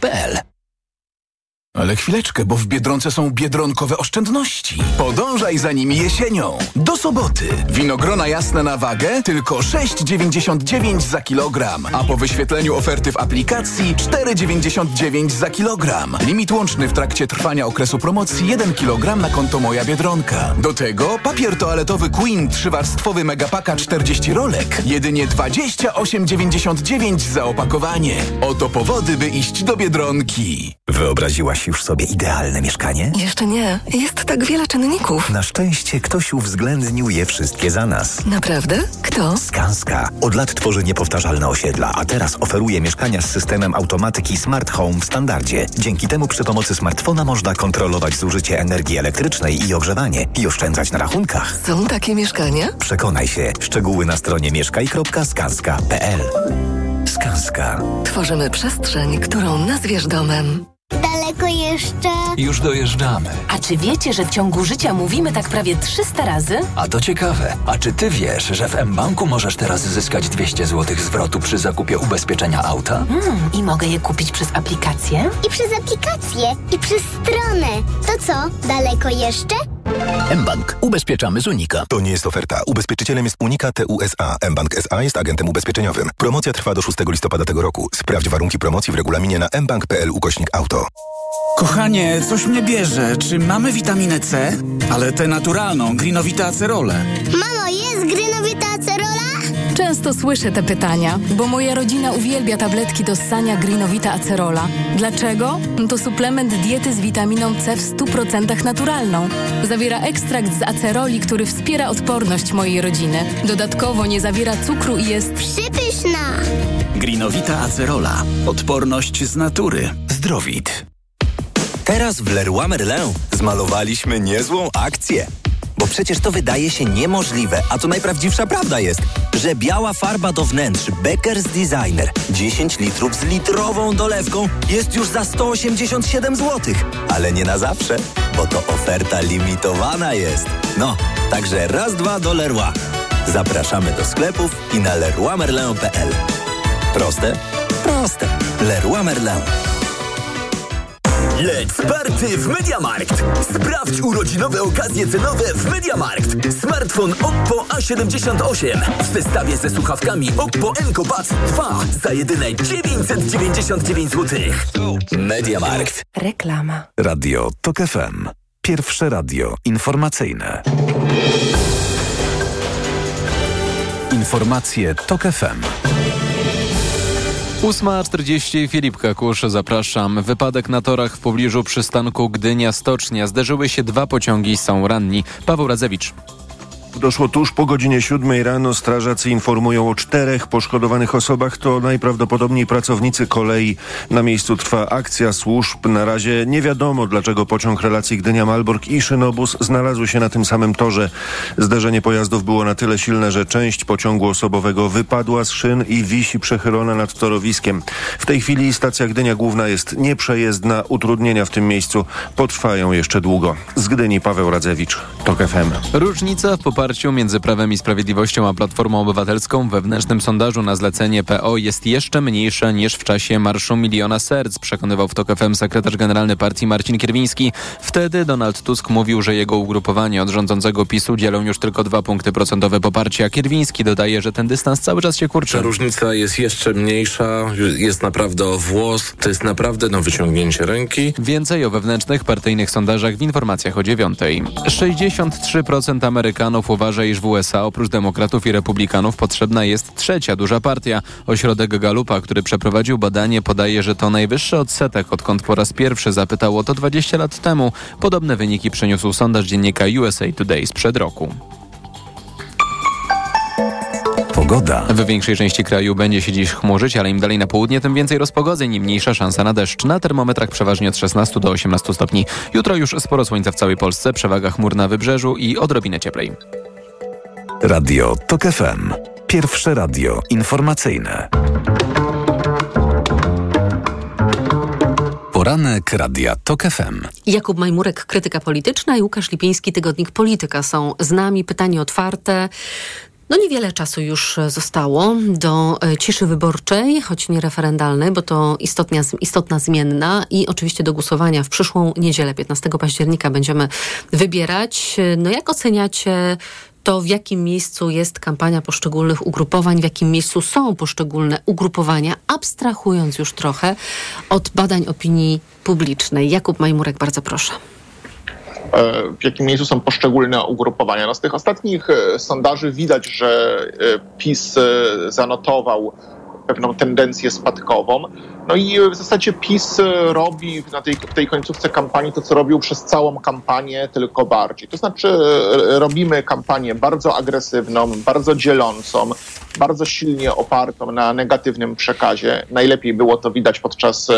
S21: Bell.
S12: Ale chwileczkę, bo w Biedronce są biedronkowe oszczędności. Podążaj za nimi jesienią. Do soboty. Winogrona jasne na wagę tylko 6,99 za kilogram. A po wyświetleniu oferty w aplikacji 4,99 za kilogram. Limit łączny w trakcie trwania okresu promocji 1 kg na konto Moja Biedronka. Do tego papier toaletowy Queen trzywarstwowy megapaka 40 rolek. Jedynie 28,99 za opakowanie. Oto powody, by iść do Biedronki.
S6: Wyobraziłaś
S22: już sobie idealne mieszkanie?
S23: Jeszcze nie. Jest tak wiele czynników.
S22: Na szczęście ktoś uwzględnił je wszystkie za nas.
S23: Naprawdę? Kto?
S22: Skanska. Od lat tworzy niepowtarzalne osiedla, a teraz oferuje mieszkania z systemem automatyki Smart Home w standardzie. Dzięki temu przy pomocy smartfona można kontrolować zużycie energii elektrycznej i ogrzewanie i oszczędzać na rachunkach.
S23: Są takie mieszkania?
S22: Przekonaj się. Szczegóły na stronie mieszkaj.skanska.pl Skanska.
S23: Tworzymy przestrzeń, którą nazwiesz domem.
S11: Daleko jeszcze?
S15: Już dojeżdżamy.
S14: A czy wiecie, że w ciągu życia mówimy tak prawie 300 razy?
S15: A to ciekawe. A czy ty wiesz, że w mBanku możesz teraz zyskać 200 zł zwrotu przy zakupie ubezpieczenia auta?
S14: Hmm, I mogę je kupić przez aplikację?
S11: I przez aplikację, i przez stronę. To co, daleko jeszcze?
S21: mBank. Ubezpieczamy z Unika.
S24: To nie jest oferta. Ubezpieczycielem jest Unika TUSA. mBank SA jest agentem ubezpieczeniowym. Promocja trwa do 6 listopada tego roku. Sprawdź warunki promocji w regulaminie na mbank.pl ukośnik auto.
S25: Kochanie, coś mnie bierze. Czy mamy witaminę C? Ale tę naturalną, grinowite acerole.
S11: Mamo, jest grynowita acerola?
S26: Często słyszę te pytania, bo moja rodzina uwielbia tabletki do ssania Greenowita Acerola. Dlaczego? To suplement diety z witaminą C w 100% naturalną. Zawiera ekstrakt z aceroli, który wspiera odporność mojej rodziny. Dodatkowo nie zawiera cukru i jest
S11: Przypyszna.
S25: Grinowita acerola. Odporność z natury.
S10: Zdrowit. Teraz w Leroy Merlin zmalowaliśmy niezłą akcję. Bo przecież to wydaje się niemożliwe, a to najprawdziwsza prawda jest, że biała farba do wnętrz Becker's Designer 10 litrów z litrową dolewką jest już za 187 zł. Ale nie na zawsze, bo to oferta limitowana jest. No, także raz, dwa do Leroy. Zapraszamy do sklepów i na leroymerlin.pl. Proste? Proste. Leroy Merlin.
S27: Leć party w Mediamarkt! Sprawdź urodzinowe okazje cenowe w Mediamarkt. Smartfon Oppo A78 w zestawie ze słuchawkami Oppo Enco Buds 2 za jedyne 999 zł.
S10: Mediamarkt.
S14: Reklama.
S7: Radio TOK FM. Pierwsze radio informacyjne. Informacje TOK FM.
S2: 8.40 Filip Kakusz, zapraszam. Wypadek na torach w pobliżu przystanku Gdynia Stocznia. Zderzyły się dwa pociągi, są ranni. Paweł Radzewicz.
S28: Doszło tuż po godzinie 7 rano. Strażacy informują o czterech poszkodowanych osobach. To najprawdopodobniej pracownicy kolei. Na miejscu trwa akcja służb. Na razie nie wiadomo, dlaczego pociąg relacji Gdynia-Malbork i Szynobus znalazły się na tym samym torze. Zderzenie pojazdów było na tyle silne, że część pociągu osobowego wypadła z szyn i wisi przechylona nad torowiskiem. W tej chwili stacja Gdynia Główna jest nieprzejezdna. Utrudnienia w tym miejscu potrwają jeszcze długo. Z Gdyni Paweł Radzewicz, TOK FM.
S2: Różnica w poparciu między Prawem i Sprawiedliwością a Platformą Obywatelską w wewnętrznym sondażu na zlecenie PO jest jeszcze mniejsza niż w czasie Marszu Miliona Serc, przekonywał w TOK FM sekretarz generalny partii Marcin Kierwiński. Wtedy Donald Tusk mówił, że jego ugrupowanie od rządzącego PiSu dzielą już tylko dwa punkty procentowe poparcia. Kierwiński dodaje, że ten dystans cały czas się kurczy.
S29: Ta różnica jest jeszcze mniejsza, jest naprawdę o włos, to jest naprawdę no wyciągnięcie ręki.
S2: Więcej o wewnętrznych partyjnych sondażach w informacjach o dziewiątej. 63% Amerykanów uważa, iż w USA oprócz demokratów i republikanów potrzebna jest trzecia duża partia. Ośrodek Galupa, który przeprowadził badanie, podaje, że to najwyższy odsetek, odkąd po raz pierwszy zapytał o to 20 lat temu. Podobne wyniki przyniósł sondaż dziennika USA Today sprzed roku.
S7: Pogoda.
S2: W większej części kraju będzie się dziś chmurzyć, ale im dalej na południe, tym więcej rozpogodzeń i mniejsza szansa na deszcz. Na termometrach przeważnie od 16 do 18 stopni. Jutro już sporo słońca w całej Polsce, przewaga chmur na wybrzeżu i odrobinę cieplej.
S7: Radio TOK FM. Pierwsze radio informacyjne. Poranek Radia TOK FM.
S8: Jakub Majmurek, krytyka polityczna i Łukasz Lipiński, tygodnik Polityka są z nami. Pytanie otwarte. No niewiele czasu już zostało do e, ciszy wyborczej, choć nie referendalnej, bo to istotna, istotna zmienna i oczywiście do głosowania w przyszłą niedzielę, 15 października będziemy wybierać. No jak oceniacie to w jakim miejscu jest kampania poszczególnych ugrupowań, w jakim miejscu są poszczególne ugrupowania, abstrahując już trochę od badań opinii publicznej. Jakub Majmurek, bardzo proszę
S20: w jakim miejscu są poszczególne ugrupowania. No z tych ostatnich e, sondaży widać, że e, PiS e, zanotował pewną tendencję spadkową. No i w zasadzie PiS robi na tej, tej końcówce kampanii to, co robił przez całą kampanię, tylko bardziej. To znaczy robimy kampanię bardzo agresywną, bardzo dzielącą, bardzo silnie opartą na negatywnym przekazie. Najlepiej było to widać podczas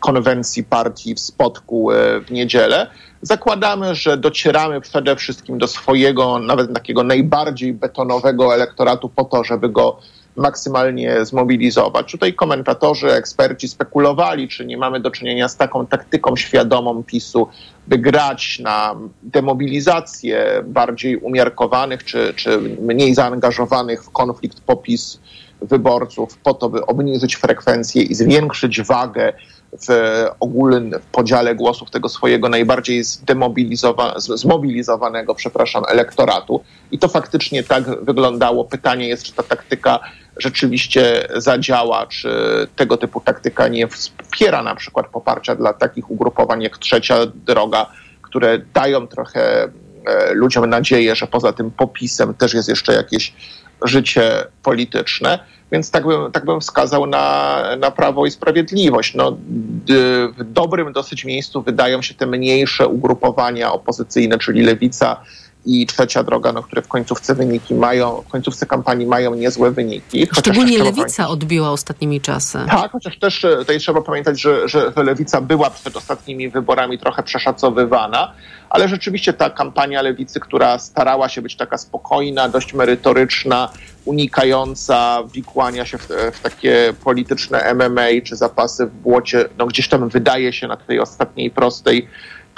S20: konwencji partii w Spodku w niedzielę. Zakładamy, że docieramy przede wszystkim do swojego, nawet takiego najbardziej betonowego elektoratu po to, żeby go maksymalnie zmobilizować. Tutaj komentatorzy, eksperci spekulowali, czy nie mamy do czynienia z taką taktyką świadomą PiSu, by grać na demobilizację bardziej umiarkowanych czy, czy mniej zaangażowanych w konflikt popis wyborców, po to, by obniżyć frekwencję i zwiększyć wagę w ogólnym podziale głosów tego swojego najbardziej zdemobilizowa- zmobilizowanego, przepraszam, elektoratu. I to faktycznie tak wyglądało. Pytanie jest, czy ta taktyka rzeczywiście zadziała, czy tego typu taktyka nie wspiera na przykład poparcia dla takich ugrupowań jak Trzecia Droga, które dają trochę e, ludziom nadzieję, że poza tym popisem też jest jeszcze jakieś życie polityczne. Więc tak bym, tak bym wskazał na, na Prawo i Sprawiedliwość. No, w dobrym dosyć miejscu wydają się te mniejsze ugrupowania opozycyjne, czyli Lewica i Trzecia Droga, no, które w końcówce wyniki mają, w końcówce kampanii mają niezłe wyniki.
S8: Szczególnie Lewica odbiła ostatnimi czasy.
S20: Tak, chociaż też e, tutaj trzeba pamiętać, że, że Lewica była przed ostatnimi wyborami trochę przeszacowywana, ale rzeczywiście ta kampania Lewicy, która starała się być taka spokojna, dość merytoryczna, unikająca wikłania się w, w, takie polityczne MMA czy zapasy w błocie, no gdzieś tam wydaje się na tej ostatniej prostej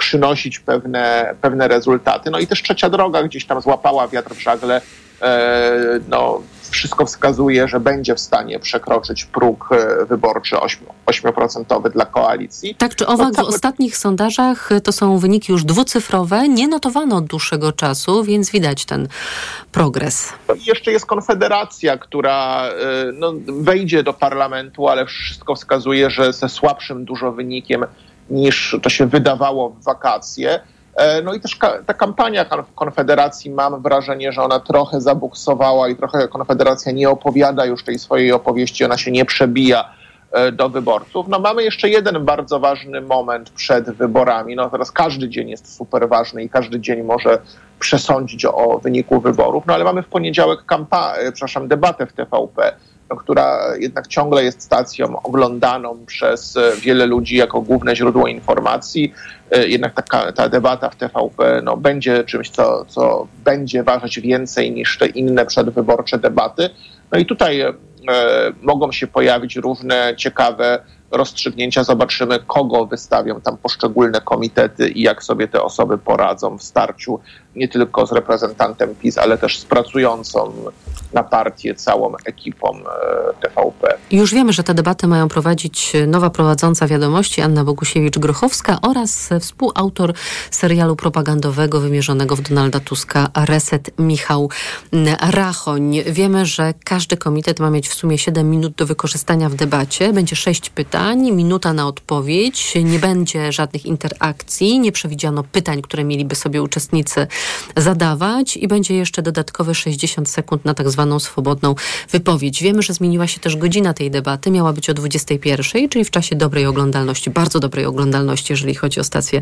S20: przynosić pewne, pewne rezultaty. No i też trzecia droga gdzieś tam złapała wiatr w żagle. E, no, wszystko wskazuje, że będzie w stanie przekroczyć próg e, wyborczy 8%, dla koalicji.
S8: Tak czy owak, no, w ostatnich sondażach to są wyniki już dwucyfrowe, nie notowano od dłuższego czasu, więc widać ten progres.
S20: No I jeszcze jest Konfederacja, która e, no, wejdzie do parlamentu, ale wszystko wskazuje, że ze słabszym dużo wynikiem niż to się wydawało w wakacje. E, no i też ta kampania Konfederacji, mam wrażenie, że ona trochę zabuksowała i trochę Konfederacja nie opowiada już tej swojej opowieści, ona się nie przebija e, do wyborców. No mamy jeszcze jeden bardzo ważny moment przed wyborami. No teraz każdy dzień jest super ważny i każdy dzień może przesądzić o wyniku wyborów, no ale mamy w poniedziałek kampa- e, przepraszam, debatę w TVP która jednak ciągle jest stacją oglądaną przez e, wiele ludzi jako główne źródło informacji. E, jednak taka, ta debata w TVP no, będzie czymś, co, co będzie ważyć więcej niż te inne przedwyborcze debaty. No i tutaj e, mogą się pojawić różne ciekawe rozstrzygnięcia. Zobaczymy, kogo wystawią tam poszczególne komitety i jak sobie te osoby poradzą w starciu nie tylko z reprezentantem PiS, ale też z pracującą na partię całą ekipą e, TVP.
S8: Już wiemy, że te debaty mają prowadzić nowa prowadząca wiadomości Anna Bogusiewicz-Grochowska oraz współautor serialu propagandowego wymierzonego w Donalda Tuska Reset Michał Rachoń. Wiemy, że każdy komitet ma mieć w sumie 7 minut do wykorzystania w debacie. Będzie 6 pytań, minuta na odpowiedź, nie będzie żadnych interakcji, nie przewidziano pytań, które mieliby sobie uczestnicy zadawać i będzie jeszcze dodatkowe 60 sekund na tak zwaną swobodną wypowiedź. Wiemy, że zmieniła się też godzina tej debaty. Miała być o 21, czyli w czasie dobrej oglądalności, bardzo dobrej oglądalności, jeżeli chodzi o stacje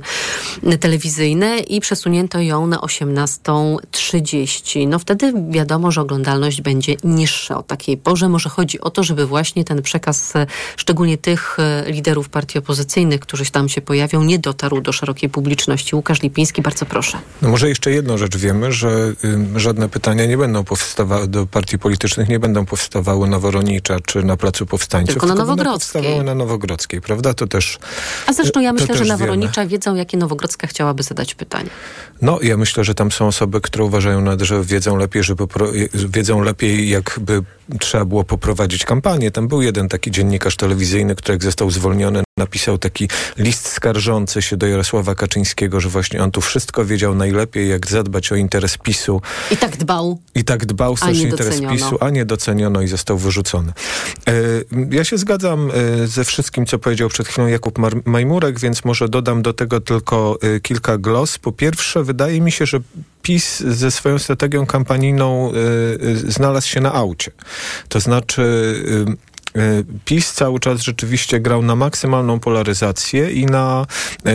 S8: telewizyjne i przesunięto ją na 18.30. No wtedy wiadomo, że oglądalność będzie niższa o takiej porze. Może chodzi o to, żeby właśnie ten przekaz, szczególnie tych e, liderów partii opozycyjnych, którzy tam się pojawią, nie dotarł do szerokiej publiczności. Łukasz Lipiński, bardzo proszę.
S19: No może jeszcze jedną rzecz wiemy, że y, żadne pytania nie będą powstawały do partii politycznych, nie będą powstawały na Woronicza czy na Placu Powstańców.
S8: Tylko na Nowogrodzkiej.
S19: Powstawały na Nowogrodzkiej, prawda? To też
S8: A zresztą ja myślę, że na Woronicza wiedzą, jakie Nowogrodzka chciałaby zadać pytanie.
S19: No, ja myślę, że tam są osoby, które uważają, że wiedzą lepiej, żeby wiedzą lepiej, jakby trzeba było poprowadzić kampanię. Tam był jeden taki dziennikarz telewizyjny, który jak został zwolniony, napisał taki list skarżący się do Jarosława Kaczyńskiego, że właśnie on tu wszystko wiedział najlepiej, jak zadbać o interes PiSu.
S8: I tak dbał.
S19: I tak dbał strasznie interes PiSu, a nie doceniono i został wyrzucony. E, ja się zgadzam e, ze wszystkim, co powiedział przed chwilą Jakub Majmurek, więc może dodam do tego tylko e, kilka glos. Po pierwsze, wydaje mi się, że PiS ze swoją strategią kampanijną znalazł się na aucie. To znaczy PiS cały czas rzeczywiście grał na maksymalną polaryzację i na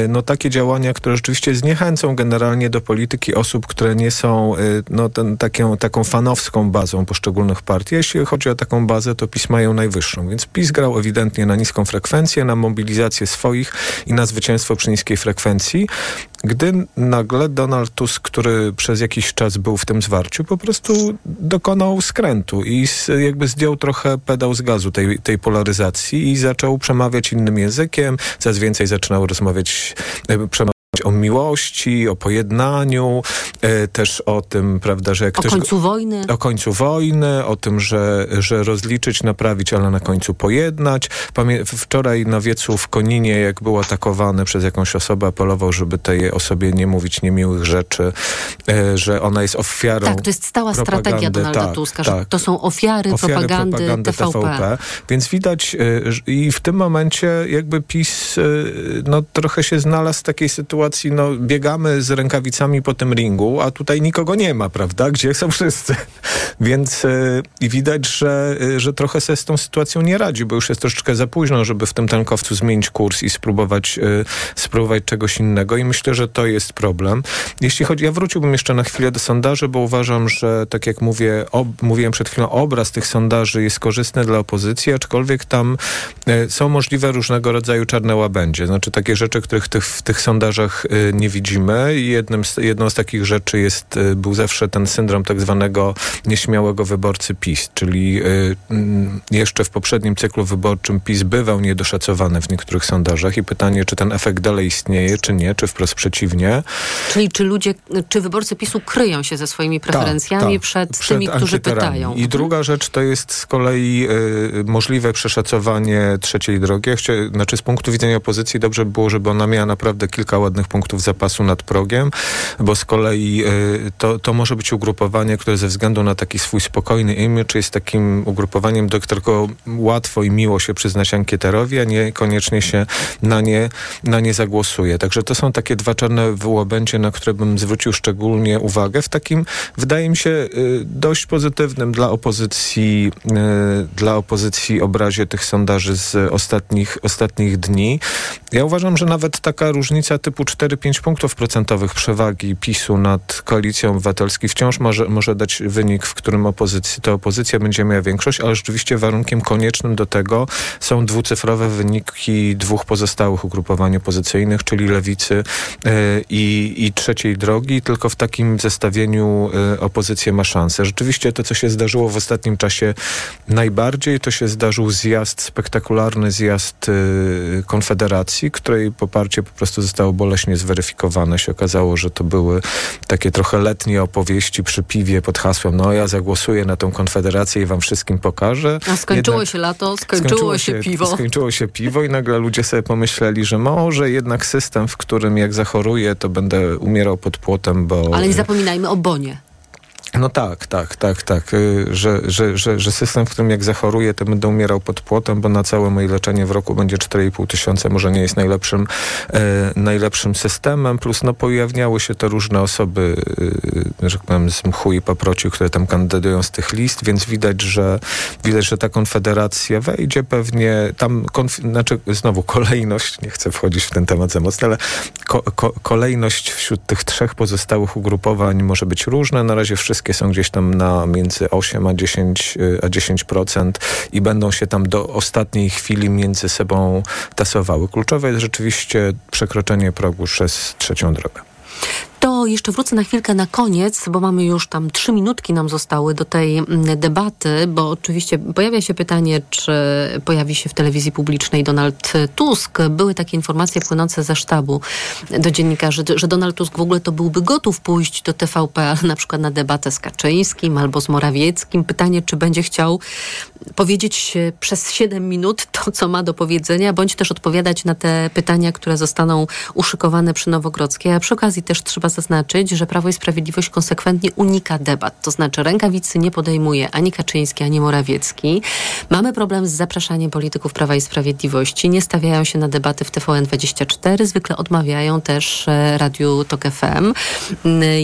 S19: no, takie działania, które rzeczywiście zniechęcą generalnie do polityki osób, które nie są no, ten, taką, taką fanowską bazą poszczególnych partii. Jeśli chodzi o taką bazę, to PiS mają najwyższą. Więc PiS grał ewidentnie na niską frekwencję, na mobilizację swoich i na zwycięstwo przy niskiej frekwencji. Gdy nagle Donald Tusk, który przez jakiś czas był w tym zwarciu, po prostu dokonał skrętu i jakby zdjął trochę pedał z gazu tej, tej polaryzacji i zaczął przemawiać innym językiem, coraz więcej zaczynał rozmawiać, e, przemawiać o miłości, o pojednaniu, e, też o tym, prawda, że jak
S8: o
S19: ktoś...
S8: O końcu wojny.
S19: O końcu wojny, o tym, że, że rozliczyć, naprawić, ale na końcu pojednać. Pamię wczoraj na wiecu w Koninie, jak był atakowany przez jakąś osobę, apelował, żeby tej osobie nie mówić niemiłych rzeczy, e, że ona jest ofiarą
S8: Tak, to jest stała strategia Donalda
S19: tak,
S8: Tuska,
S19: tak.
S8: że to są ofiary,
S19: ofiary
S8: propagandy,
S19: propagandy
S8: TVP.
S19: TVP. Więc widać e, i w tym momencie jakby PiS no, trochę się znalazł w takiej sytuacji, no, biegamy z rękawicami po tym ringu, a tutaj nikogo nie ma, prawda? *laughs* Gdzie są wszyscy? Więc y, i widać, że, y, że trochę sobie z tą sytuacją nie radzi, bo już jest troszeczkę za późno, żeby w tym tankowcu zmienić kurs i spróbować, y, spróbować czegoś innego i myślę, że to jest problem. Jeśli chodzi, ja wróciłbym jeszcze na chwilę do sondaży, bo uważam, że tak jak mówię, ob, mówiłem przed chwilą, obraz tych sondaży jest korzystny dla opozycji, aczkolwiek tam są możliwe różnego rodzaju czarne łabędzie. Znaczy takie rzeczy, których tych, w tych sondażach Y, nie widzimy. Jednym z, jedną z takich rzeczy jest, y, był zawsze ten syndrom tak zwanego nieśmiałego wyborcy PiS, czyli y, mm, jeszcze w poprzednim cyklu wyborczym PiS bywał niedoszacowany w niektórych sondażach i pytanie, czy ten efekt dalej istnieje, czy nie, czy wprost przeciwnie.
S8: Czyli czy ludzie, czy wyborcy PiSu kryją się ze swoimi preferencjami
S19: tak,
S8: przed,
S19: przed
S8: tymi, którzy pytają?
S19: I druga rzecz to jest z kolei y, możliwe przeszacowanie trzeciej drogi. Ja znaczy z punktu widzenia opozycji dobrze by było, żeby ona miała naprawdę kilka ładnych punktów punktów zapasu nad progiem, bo z kolei y, to, to może być ugrupowanie, które ze względu na taki swój spokojny image jest takim ugrupowaniem, do którego łatwo i miło się przyznać ankieterowi, a niekoniecznie się na nie, na nie zagłosuje. Także to są takie dwa czarne wyłobędzie, na które bym zwrócił szczególnie uwagę w takim, wydaje mi się, y, dość pozytywnym dla opozycji, y, dla opozycji obrazie tych sondaży z ostatnich, ostatnich dni. Ja uważam, że nawet taka różnica typu 4 5 punktów procentowych przewagi PiSu nad koalicją obywatelską wciąż może, może dać wynik, w którym opozycji, to opozycja będzie miała większość, ale rzeczywiście warunkiem koniecznym do tego są dwucyfrowe wyniki dwóch pozostałych ugrupowań opozycyjnych, czyli lewicy yy, i, trzeciej drogi. Tylko w takim zestawieniu yy, opozycja ma szansę. Rzeczywiście to, co się zdarzyło w ostatnim czasie najbardziej, to się zdarzył zjazd, spektakularny zjazd yy, Konfederacji, której poparcie po prostu zostało boleśnie zweryfikowane zweryfikowane się okazało, że to były takie trochę letnie opowieści przy piwie pod hasłem no ja zagłosuję na tą konfederację i wam wszystkim pokażę.
S8: A skończyło Jednak się lato, skończyło, skończyło się, się, piwo.
S19: Skończyło się piwo i nagle ludzie sobie pomyśleli, że może jednak system, w którym jak zachoruję, to będę umierał pod płotem, bo...
S8: Ale nie zapominajmy o bonie.
S19: No tak, tak, tak, tak. Y, że, że, że, że system, w którym jak zachoruję, to będę umierał pod płotem, bo na całe moje leczenie w roku będzie 4,5 tysiąca, może nie jest najlepszym, e, najlepszym systemem. Plus no pojawniały się te różne osoby, e, że tak powiem, z mchu i paprociu, które tam kandydują z tych list, więc widać, że widać, że ta konfederacja wejdzie pewnie tam, konf- znaczy znowu kolejność, nie chcę wchodzić w ten temat za mocno, ale ko- ko- kolejność wśród tych trzech pozostałych ugrupowań może być różna. Na razie wszystkie wszystkie są gdzieś tam na między 8 a 10, y, a 10% i będą się tam do ostatniej chwili między sobą tasowały. Kluczowe jest rzeczywiście przekroczenie progu przez trzecią drogę.
S8: To jeszcze wrócę na chwilkę na koniec, bo mamy już tam trzy minutki nam zostały do tej mm, debaty, bo oczywiście pojawia się pytanie, czy pojawi się w telewizji publicznej Donald Tusk. Były takie informacje płynące ze sztabu do dziennikarzy, że Donald Tusk w ogóle to byłby gotów pójść do TVP, ale na przykład na debatę z Kaczyńskim albo z Morawieckim. Pytanie, czy będzie chciał powiedzieć przez 7 minut to, co ma do powiedzenia, bądź też odpowiadać na te pytania, które zostaną uszykowane przy Nowogrodzkiej. A przy okazji też trzeba zaznaczyć, że Prawo i Sprawiedliwość konsekwentnie unika debat. To znaczy rękawicy nie podejmuje ani Kaczyński, ani Morawiecki. Mamy problem z zapraszaniem polityków Prawa i Sprawiedliwości. Nie stawiają się na debaty w TVN24. Zwykle odmawiają też e, Radiu TOK FM.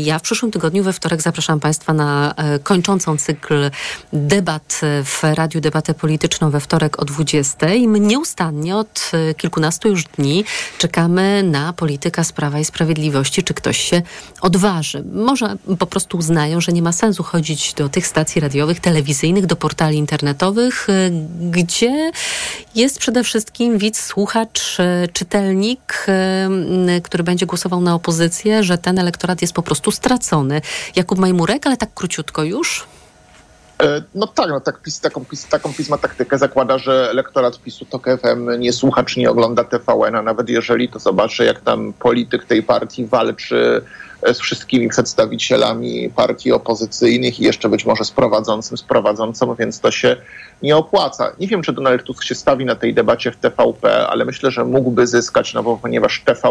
S8: Ja w przyszłym tygodniu we wtorek zapraszam Państwa na e, kończącą cykl debat w Radiu Debatę Polityczną we wtorek o 20. I my nieustannie od e, kilkunastu już dni czekamy na polityka z Prawa i Sprawiedliwości, czy ktoś się odważy. Może po prostu uznają, że nie ma sensu chodzić do tych stacji radiowych, telewizyjnych, do portali internetowych, e, gdzie jest przede wszystkim widz, słuchacz, czytelnik, który będzie głosował na opozycję, że ten elektorat jest po prostu stracony. Jakub Majmurek, ale tak króciutko już.
S20: E, no tak, no tak PiS, taką, PiS, taką taktykę, zakłada, że elektorat PiSu TOK FM nie słucha czy nie ogląda TVN, a nawet jeżeli to zobaczy, jak tam polityk tej partii walczy e, z wszystkimi przedstawicielami partii opozycyjnych i jeszcze być może z prowadzącym, z prowadzącą, więc to się nie opłaca. Nie wiem, czy Donald Tusk się stawi na tej debacie w TVP, ale myślę, że mógłby zyskać, no bo ponieważ TV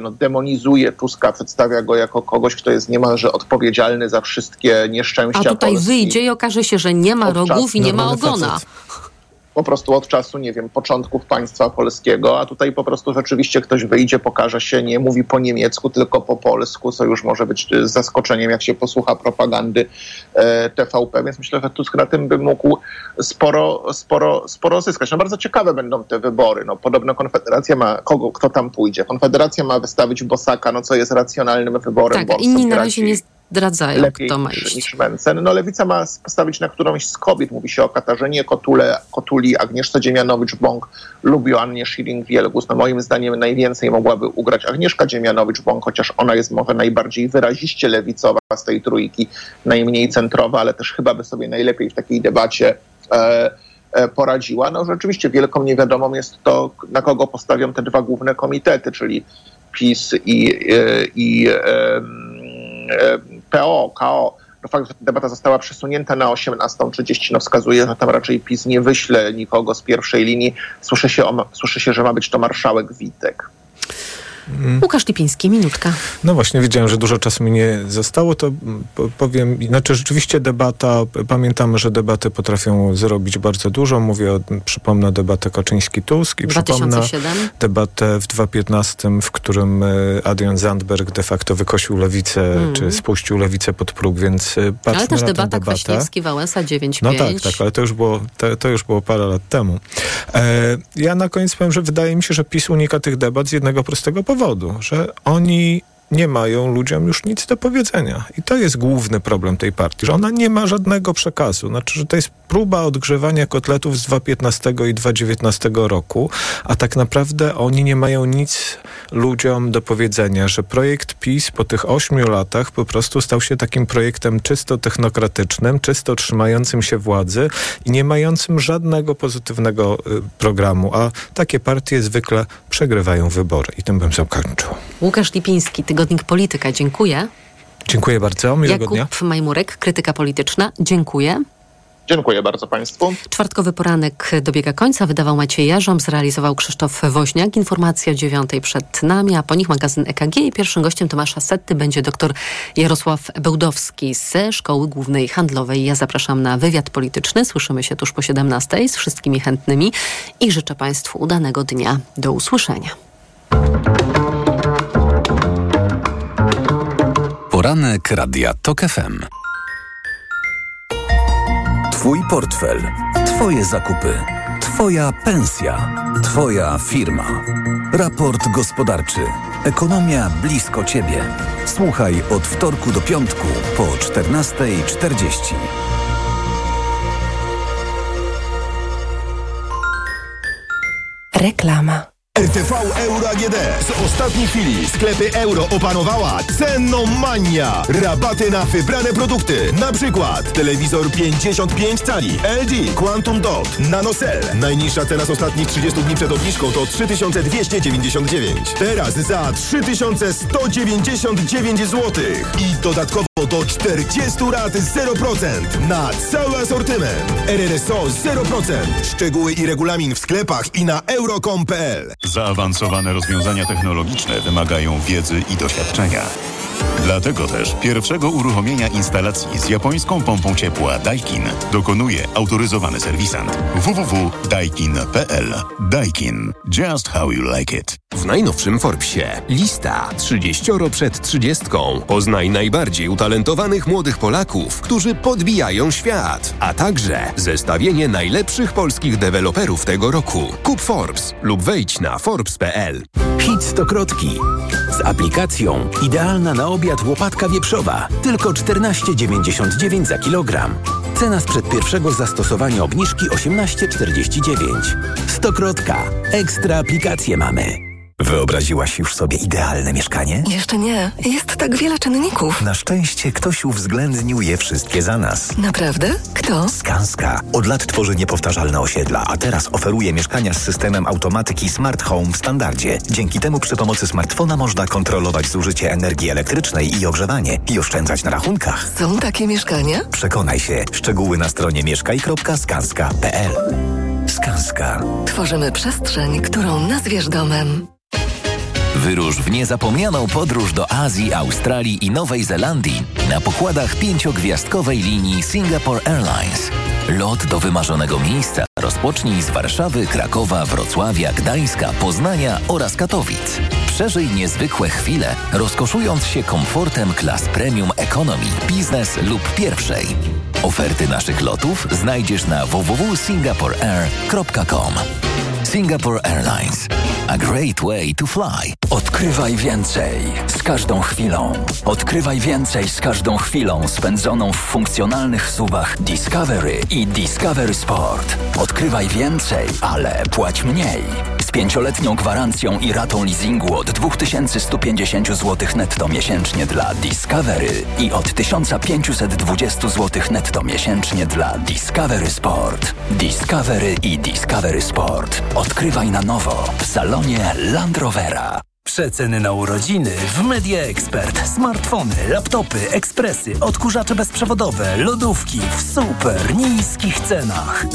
S20: no, demonizuje Tuska, przedstawia go jako kogoś, kto jest niemalże odpowiedzialny za wszystkie nieszczęścia
S8: A tutaj
S20: Polski.
S8: wyjdzie i okaże się, że nie ma rogów i nie ma ogona.
S20: Facet po prostu od czasu, nie wiem, początków państwa polskiego, a tutaj po prostu rzeczywiście ktoś wyjdzie, pokaże się, nie mówi po niemiecku, tylko po polsku, co już może być zaskoczeniem, jak się posłucha propagandy e, TVP, więc myślę, że Tusk na tym by mógł sporo, sporo, sporo zyskać. No bardzo ciekawe będą te wybory. No, podobno Konfederacja ma, kogo, kto tam pójdzie. Konfederacja ma wystawić Bosaka, no co jest racjonalnym wyborem.
S8: Tak, inni na razie nie zdradzają,
S20: lepiej
S8: kto ma
S20: niż,
S8: iść.
S20: niż Mencen. No Lewica ma postawić na którąś z kobiet. Mówi się o Katarzynie Kotule, Kotuli, Agnieszce Dziemianowicz-Bąk lub Joannie Schilling-Wielgus. No moim zdaniem najwięcej mogłaby ugrać Agnieszka Dziemianowicz-Bąk, chociaż ona jest może najbardziej wyraziście lewicowa z tej trójki, najmniej centrowa, ale też chyba by sobie najlepiej w takiej debacie e, e, poradziła. No rzeczywiście wielką niewiadomą jest to, na kogo postawią te dwa główne komitety, czyli PiS i, e, i e, e, PO, KO. No fakt, że ta debata została przesunięta na 18.30, no wskazuje, że tam raczej PiS nie wyśle nikogo z pierwszej linii. Słyszy się, o, słyszy się że ma być to marszałek Witek.
S8: Łukasz Lipiński, minutka.
S19: No właśnie, wiedziałem, że dużo czasu mi nie zostało, to powiem, znaczy rzeczywiście debata, pamiętamy, że debaty potrafią zrobić bardzo dużo. Mówię, o, przypomnę debatę Kaczyński-Tusk i
S8: 2007.
S19: przypomnę debatę w 2015, w którym e, Adrian Zandberg de facto wykosił lewicę,
S8: Mm.
S19: czy spuścił lewicę pod próg, więc e, patrzmy
S8: Ale też
S19: na
S8: debata
S19: debatę.
S8: Kwaśniewski-Wałęsa 9-5.
S19: No tak, tak, ale to już było, to, to już było parę lat temu. E, ja na koniec powiem, że wydaje mi się, że PiS unika tych debat z jednego prostego powodu, że oni nie mają ludziom już nic do powiedzenia. I to jest główny problem tej partii, że ona nie ma żadnego przekazu. Znaczy, że to jest próba odgrzewania kotletów z 2015 i 2019 roku, a tak naprawdę oni nie mają nic ludziom do powiedzenia, że projekt PiS po tych ośmiu latach po prostu stał się takim projektem czysto technokratycznym, czysto trzymającym się władzy i nie mającym żadnego pozytywnego y, programu, a takie partie zwykle przegrywają wybory. I tym bym zakończył.
S8: Łukasz Lipiński, Tygodnik Polityka, dziękuję.
S19: Dziękuję bardzo, miłego
S8: Jakub
S19: dnia.
S8: Majmurek, Krytyka Polityczna, dziękuję.
S20: Dziękuję bardzo Państwu.
S8: Czwartkowy poranek dobiega końca. Wydawał Maciej Jarząb, zrealizował Krzysztof Woźniak. Informacje o dziewiątej przed nami, a po nich magazyn EKG i pierwszym gościem Tomasza Setty będzie dr Jarosław Bełdowski ze Szkoły Głównej Handlowej. Ja zapraszam na wywiad polityczny. Słyszymy się tuż po 17 z wszystkimi chętnymi i życzę Państwu udanego dnia. Do usłyszenia.
S6: Poranek Radia TOK FM. Twój portfel, Twoje zakupy, Twoja pensja, Twoja firma. Raport gospodarczy. Ekonomia blisko Ciebie. Słuchaj od wtorku do piątku po 14.40.
S30: Reklama.
S31: RTV Euro AGD. Z ostatniej chwili sklepy euro opanowała cenomania. Rabaty na wybrane produkty. Na przykład telewizor 55 cali LG Quantum Dot NanoCell. Najniższa cena z ostatnich 30 dni przed obniżką to 3299. Teraz za 3199 zł. I dodatkowo do 40 lat 0% na cały asortyment. RRSO 0%. Szczegóły i regulamin w sklepach i na euro.com.pl.
S30: Zaawansowane rozwiązania technologiczne wymagają wiedzy i doświadczenia. Dlatego też pierwszego uruchomienia instalacji z japońską pompą ciepła Daikin dokonuje autoryzowany serwisant www.daikin.pl. Daikin. Just how you like it.
S32: W najnowszym Forbesie lista 30 przed 30. Poznaj najbardziej utalentowanych młodych Polaków, którzy podbijają świat, a także zestawienie najlepszych polskich deweloperów tego roku. Kup Forbes lub wejdź na forbes.pl.
S33: Hit stokrotki. Z aplikacją idealna na obiad łopatka wieprzowa. Tylko 14,99 za kilogram. Cena sprzed pierwszego zastosowania obniżki 18,49. Stokrotka. Ekstra aplikacje mamy.
S6: Wyobraziłaś już sobie idealne mieszkanie?
S23: Jeszcze nie. Jest tak wiele czynników.
S6: Na szczęście ktoś uwzględnił je wszystkie za nas.
S23: Naprawdę? Kto?
S6: Skanska. Od lat tworzy niepowtarzalne osiedla, a teraz oferuje mieszkania z systemem automatyki Smart Home w standardzie. Dzięki temu przy pomocy smartfona można kontrolować zużycie energii elektrycznej i ogrzewanie i oszczędzać na rachunkach.
S23: Są takie mieszkania?
S6: Przekonaj się. Szczegóły na stronie mieszkaj.skanska.pl Skanska.
S23: Tworzymy przestrzeń, którą nazwiesz domem.
S10: Wyrusz w niezapomnianą podróż do Azji, Australii i Nowej Zelandii na pokładach pięciogwiazdkowej linii Singapore Airlines. Lot do wymarzonego miejsca rozpocznij z Warszawy, Krakowa, Wrocławia, Gdańska, Poznania oraz Katowic. Przeżyj niezwykłe chwile, rozkoszując się komfortem klas premium economy, biznes lub pierwszej. Oferty naszych lotów znajdziesz na www.singaporeair.com. Singapore Airlines. A great way to fly.
S33: Odkrywaj więcej z każdą chwilą. Odkrywaj więcej z każdą chwilą spędzoną w funkcjonalnych suwach Discovery i Discovery Sport. Odkrywaj więcej, ale płać mniej. Z pięcioletnią gwarancją i ratą leasingu od 2150 zł netto miesięcznie dla Discovery i od 1520 zł netto miesięcznie dla Discovery Sport. Discovery i Discovery Sport. Odkrywaj na nowo w salonie Land Rovera.
S12: Przeceny na urodziny w Media Expert. Smartfony, laptopy, ekspresy, odkurzacze bezprzewodowe, lodówki w super niskich cenach.